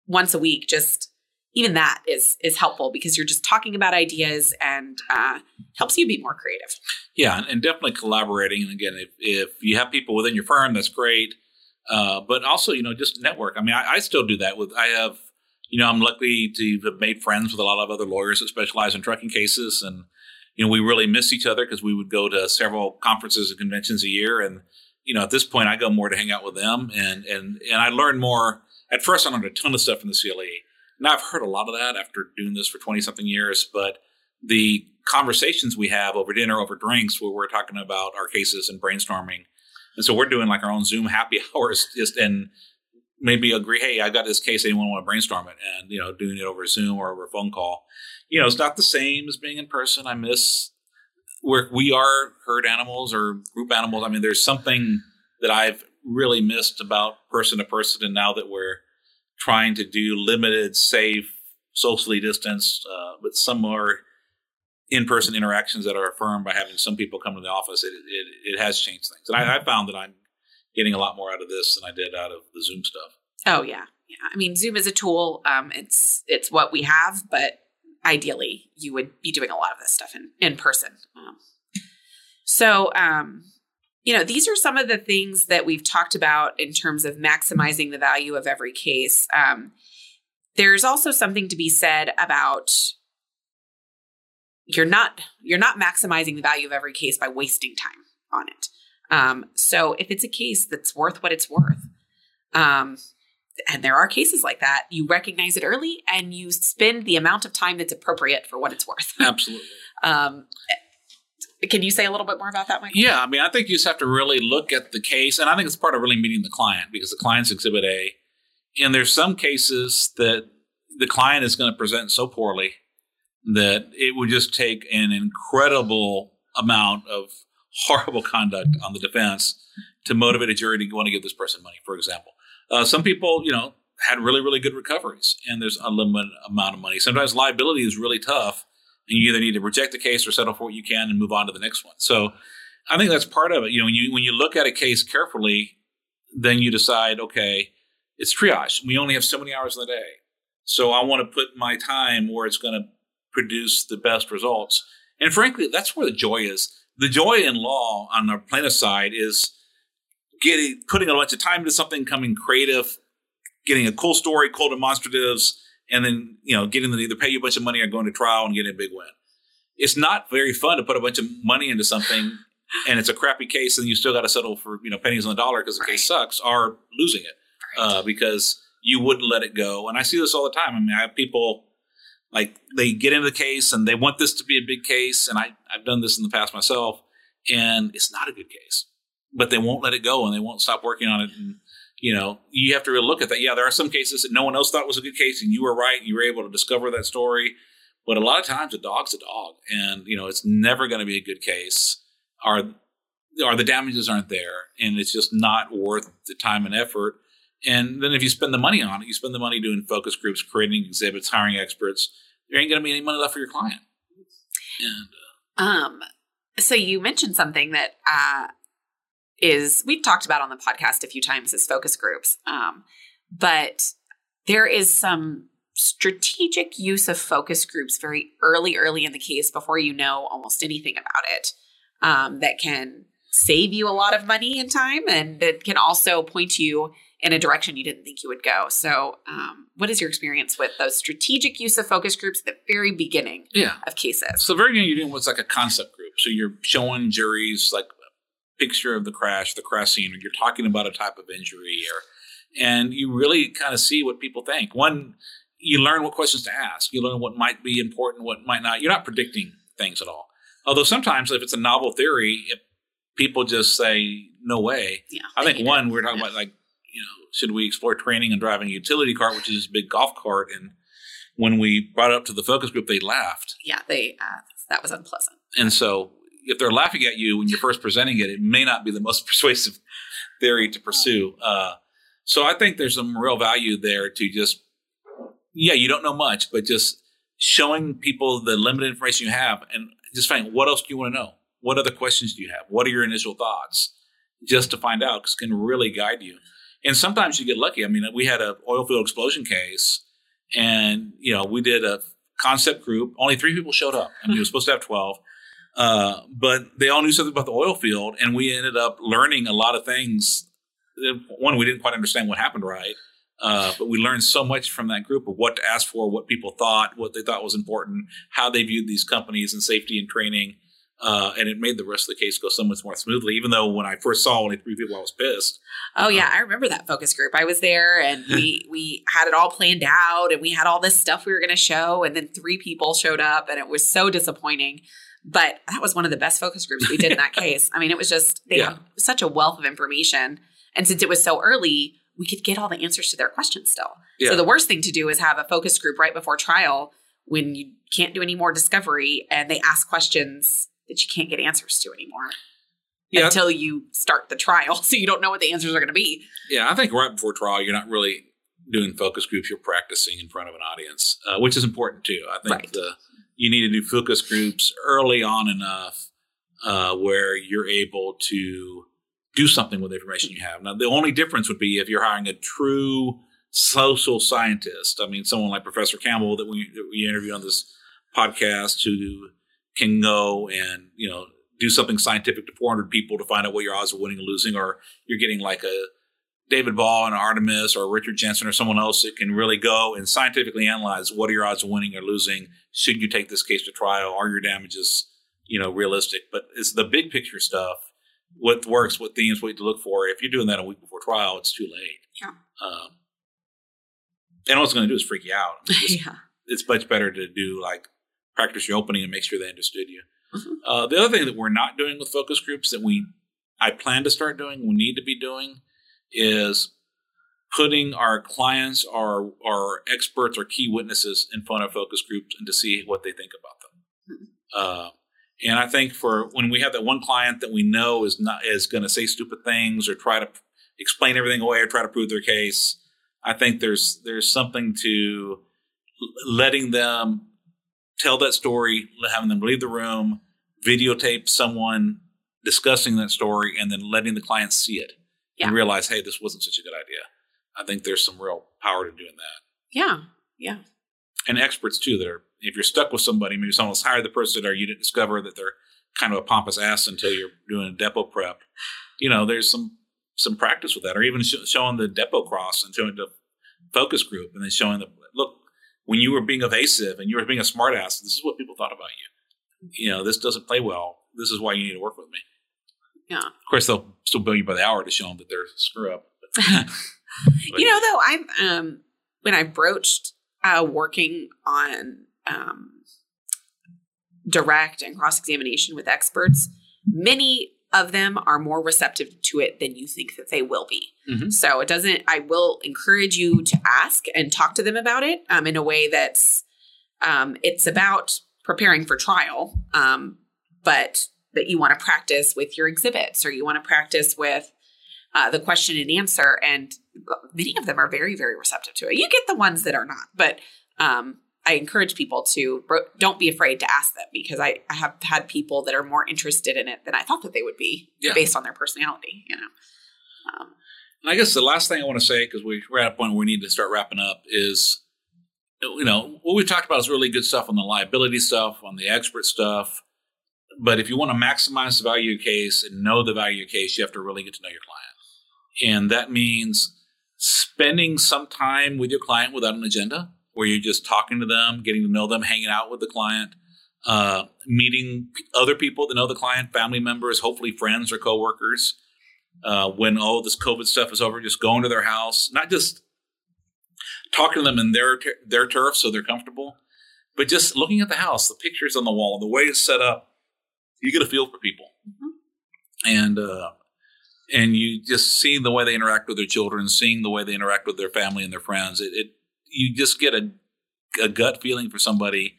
once a week just even that is is helpful because you're just talking about ideas and uh, helps you be more creative. Yeah, and definitely collaborating. And again, if, if you have people within your firm, that's great. Uh, but also, you know, just network. I mean, I, I, still do that with. I have, you know, I'm lucky to have made friends with a lot of other lawyers that specialize in trucking cases, and you know, we really miss each other because we would go to several conferences and conventions a year, and you know, at this point, I go more to hang out with them, and and and I learn more. At first, I learned a ton of stuff from the CLE now I've heard a lot of that after doing this for 20 something years, but the conversations we have over dinner, over drinks, where we're talking about our cases and brainstorming. And so we're doing like our own Zoom happy *laughs* hours just and maybe agree, hey, I got this case, anyone want to brainstorm it? And, you know, doing it over Zoom or over a phone call. You know, it's not the same as being in person. I miss where we are herd animals or group animals. I mean, there's something that I've really missed about person to person. And now that we're trying to do limited, safe, socially distanced, uh, but some more in-person interactions that are affirmed by having some people come to the office. It, it, it has changed things, and I, I found that I'm getting a lot more out of this than I did out of the Zoom stuff. Oh yeah, yeah. I mean, Zoom is a tool. Um, it's it's what we have, but ideally, you would be doing a lot of this stuff in in person. Um, so, um, you know, these are some of the things that we've talked about in terms of maximizing the value of every case. Um, there's also something to be said about you're not you're not maximizing the value of every case by wasting time on it. Um, so if it's a case that's worth what it's worth, um, and there are cases like that, you recognize it early and you spend the amount of time that's appropriate for what it's worth. Absolutely. *laughs* um, can you say a little bit more about that, Michael? Yeah, I mean, I think you just have to really look at the case, and I think it's part of really meeting the client because the client's Exhibit A, and there's some cases that the client is going to present so poorly that it would just take an incredible amount of *laughs* horrible conduct on the defense to motivate a jury to want to give this person money. For example, uh, some people, you know, had really really good recoveries, and there's a limited amount of money. Sometimes liability is really tough and you either need to reject the case or settle for what you can and move on to the next one. So I think that's part of it. You know, when you when you look at a case carefully, then you decide, okay, it's triage. We only have so many hours in the day. So I want to put my time where it's going to produce the best results. And frankly, that's where the joy is. The joy in law on the plaintiff side is getting putting a bunch of time into something, coming creative, getting a cool story, cool demonstratives, and then you know getting them to either pay you a bunch of money or going to trial and getting a big win. It's not very fun to put a bunch of money into something *laughs* and it's a crappy case and you still got to settle for you know pennies on the dollar because the case sucks or losing it uh, because you wouldn't let it go. And I see this all the time. I mean, I have people like they get into the case and they want this to be a big case, and I I've done this in the past myself, and it's not a good case, but they won't let it go and they won't stop working on it. And you know, you have to really look at that. Yeah, there are some cases that no one else thought was a good case, and you were right. You were able to discover that story. But a lot of times, a dog's a dog, and you know, it's never going to be a good case. Are are the damages aren't there, and it's just not worth the time and effort. And then if you spend the money on it, you spend the money doing focus groups, creating exhibits, hiring experts. There ain't going to be any money left for your client. And uh, um, so you mentioned something that uh, is we've talked about on the podcast a few times as focus groups. Um, but there is some strategic use of focus groups very early, early in the case before you know almost anything about it um, that can save you a lot of money and time and that can also point you in a direction you didn't think you would go. So, um, what is your experience with those strategic use of focus groups at the very beginning yeah. of cases? So, very beginning, you're doing what's like a concept group. So, you're showing juries like picture of the crash, the crash scene, or you're talking about a type of injury, or and you really kind of see what people think. One, you learn what questions to ask. You learn what might be important, what might not. You're not predicting things at all. Although sometimes, if it's a novel theory, people just say no way. Yeah, I think one we're talking yeah. about like you know should we explore training and driving a utility cart, which is a big golf cart, and when we brought it up to the focus group, they laughed. Yeah, they uh, that was unpleasant. And so if they're laughing at you when you're first presenting it, it may not be the most *laughs* persuasive theory to pursue. Uh, so I think there's some real value there to just, yeah, you don't know much, but just showing people the limited information you have and just finding what else do you want to know? What other questions do you have? What are your initial thoughts? Just to find out, because it can really guide you. And sometimes you get lucky. I mean, we had an oil field explosion case, and you know, we did a concept group. Only three people showed up, I and we were supposed to have twelve. Uh, but they all knew something about the oil field, and we ended up learning a lot of things. One, we didn't quite understand what happened right, uh, but we learned so much from that group of what to ask for, what people thought, what they thought was important, how they viewed these companies and safety and training. Uh, and it made the rest of the case go so much more smoothly. Even though when I first saw only three people, I was pissed. Oh yeah, I remember that focus group. I was there, and we *laughs* we had it all planned out, and we had all this stuff we were going to show, and then three people showed up, and it was so disappointing. But that was one of the best focus groups we did in that *laughs* case. I mean, it was just they yeah. had such a wealth of information, and since it was so early, we could get all the answers to their questions still. Yeah. So the worst thing to do is have a focus group right before trial when you can't do any more discovery and they ask questions that you can't get answers to anymore. Yeah. Until you start the trial, *laughs* so you don't know what the answers are going to be. Yeah, I think right before trial, you're not really doing focus groups. You're practicing in front of an audience, uh, which is important too. I think right. the you need to do focus groups early on enough uh, where you're able to do something with the information you have. Now, the only difference would be if you're hiring a true social scientist. I mean, someone like Professor Campbell that we, that we interview on this podcast who can go and, you know, do something scientific to 400 people to find out what your odds of winning and losing, or you're getting like a David Ball and Artemis or Richard Jensen or someone else that can really go and scientifically analyze what are your odds of winning or losing. Should you take this case to trial? Are your damages, you know, realistic? But it's the big picture stuff. What works, what themes, what to look for. If you're doing that a week before trial, it's too late. Yeah. Um, and all it's going to do is freak you out. It's, *laughs* yeah. It's much better to do like practice your opening and make sure they understood you. Mm-hmm. Uh, the other thing that we're not doing with focus groups that we I plan to start doing, we need to be doing, is putting our clients, our our experts, our key witnesses in front of focus groups and to see what they think about them. Uh, and I think for when we have that one client that we know is not is going to say stupid things or try to explain everything away or try to prove their case, I think there's there's something to letting them tell that story, having them leave the room, videotape someone discussing that story, and then letting the client see it yeah. and realize, hey, this wasn't such a good idea. I think there's some real power to doing that. Yeah, yeah. And experts too. That are if you're stuck with somebody, maybe someone's hired the person, or you didn't discover that they're kind of a pompous ass until you're doing a depo prep. You know, there's some some practice with that, or even sh- showing the depo cross and showing the focus group, and then showing the look when you were being evasive and you were being a smartass. This is what people thought about you. You know, this doesn't play well. This is why you need to work with me. Yeah. Of course, they'll still bill you by the hour to show them that they're screw up. *laughs* you *laughs* know, though, I've um, when I broached uh, working on um, direct and cross examination with experts, many of them are more receptive to it than you think that they will be. Mhm. So it doesn't, I will encourage you to ask and talk to them about it um, in a way that's, um, it's about preparing for trial, um, but that you want to practice with your exhibits or you want to practice with uh, the question and answer. And many of them are very, very receptive to it. You get the ones that are not, but um, I encourage people to don't be afraid to ask them because I, I have had people that are more interested in it than I thought that they would be Yeah. based on their personality, you know. Um, And I guess the last thing I want to say, because we, we're at a point where we need to start wrapping up, is you know what we've talked about is really good stuff on the liability stuff, on the expert stuff. But if you want to maximize the value of your case and know the value of your case, you have to really get to know your client, and that means spending some time with your client without an agenda, where you're just talking to them, getting to know them, hanging out with the client, uh, meeting other people that know the client, family members, hopefully friends or coworkers uh, when all this COVID stuff is over, just going to their house, not just talking to them in their tur- their turf so they're comfortable, but just looking at the house, the pictures on the wall, the way it's set up. You get a feel for people, and uh, and you just seeing the way they interact with their children, seeing the way they interact with their family and their friends. It, it you just get a a gut feeling for somebody,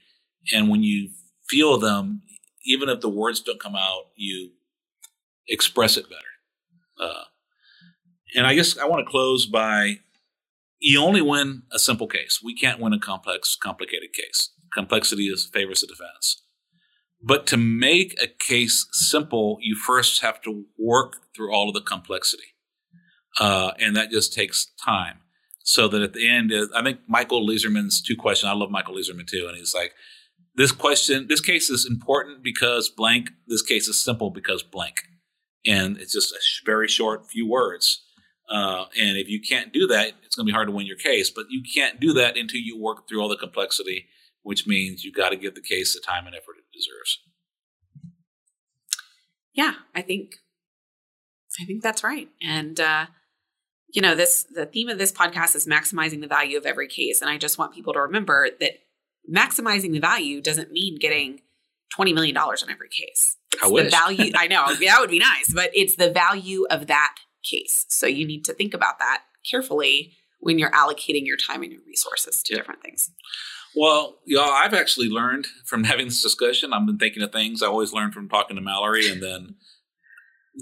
and when you feel them, even if the words don't come out, you express it better. Uh, and I guess I want to close by you only win a simple case. We can't win a complex, complicated case. Complexity is favors the defense. But to make a case simple, you first have to work through all of the complexity. Uh, and that just takes time. So that at the end, uh, I think Michael Leizerman's two questions. I love Michael Leizerman too. And he's like, this question, this case is important because blank. This case is simple because blank and it's just a very short few words. Uh, and if you can't do that, it's going to be hard to win your case. But you can't do that until you work through all the complexity, which means you got to give the case the time and effort it deserves. yeah, I think I think that's right. And uh, you know, this the theme of this podcast is maximizing the value of every case. And I just want people to remember that maximizing the value doesn't mean getting $20 million on every case. I It's wish. The value, I know, *laughs* that would be nice, but it's the value of that case. So you need to think about that carefully when you're allocating your time and your resources to different things. Well, y'all, I've actually learned from *laughs* having this discussion. I've been thinking of things I always learn from talking to Malorie, and then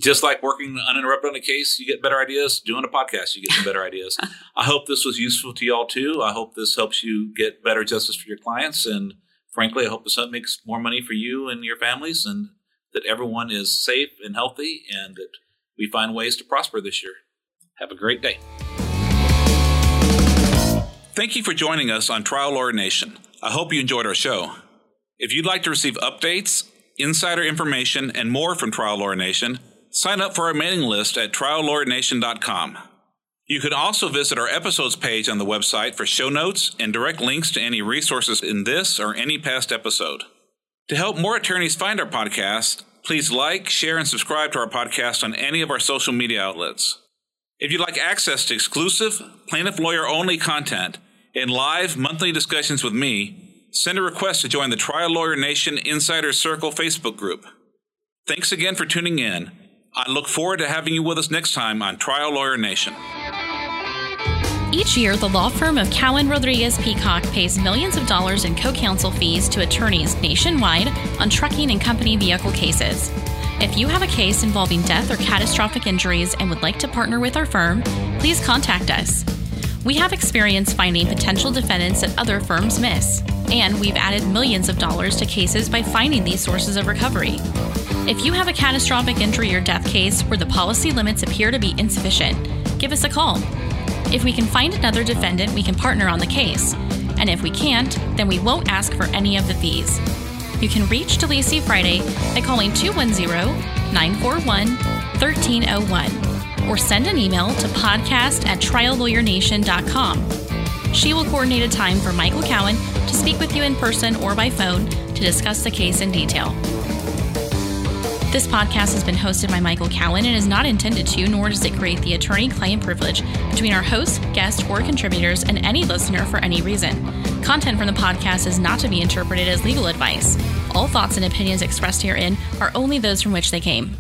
just like working uninterrupted on a case, you get better ideas. Doing a podcast, you get some better ideas. *laughs* I hope this was useful to y'all too. I hope this helps you get better justice for your clients, and frankly, I hope this makes more money for you and your families, and that everyone is safe and healthy, and that we find ways to prosper this year. Have a great day. Thank you for joining us on Trial Lawyer Nation. I hope you enjoyed our show. If you'd like to receive updates, insider information, and more from Trial Lawyer Nation, sign up for our mailing list at triallawyernation.com. You can also visit our episodes page on the website for show notes and direct links to any resources in this or any past episode. To help more attorneys find our podcast, please like, share, and subscribe to our podcast on any of our social media outlets. If you'd like access to exclusive, plaintiff lawyer only content and live monthly discussions with me, send a request to join the Trial Lawyer Nation Insider Circle Facebook group. Thanks again for tuning in. I look forward to having you with us next time on Trial Lawyer Nation. Each year, the law firm of Cowen Rodriguez Peacock pays millions of dollars in co counsel fees to attorneys nationwide on trucking and company vehicle cases. If you have a case involving death or catastrophic injuries and would like to partner with our firm, please contact us. We have experience finding potential defendants that other firms miss, and we've added millions of dollars to cases by finding these sources of recovery. If you have a catastrophic injury or death case where the policy limits appear to be insufficient, give us a call. If we can find another defendant, we can partner on the case. And if we can't, then we won't ask for any of the fees. You can reach DeLacy Friday by calling 210 941 1301 or send an email to podcast at triallawyernation.com. She will coordinate a time for Michael Cowen to speak with you in person or by phone to discuss the case in detail. This podcast has been hosted by Michael Cowen and is not intended to, nor does it create the attorney client privilege between our host, guest, or contributors and any listener for any reason. Content from the podcast is not to be interpreted as legal advice. All thoughts and opinions expressed herein are only those from which they came.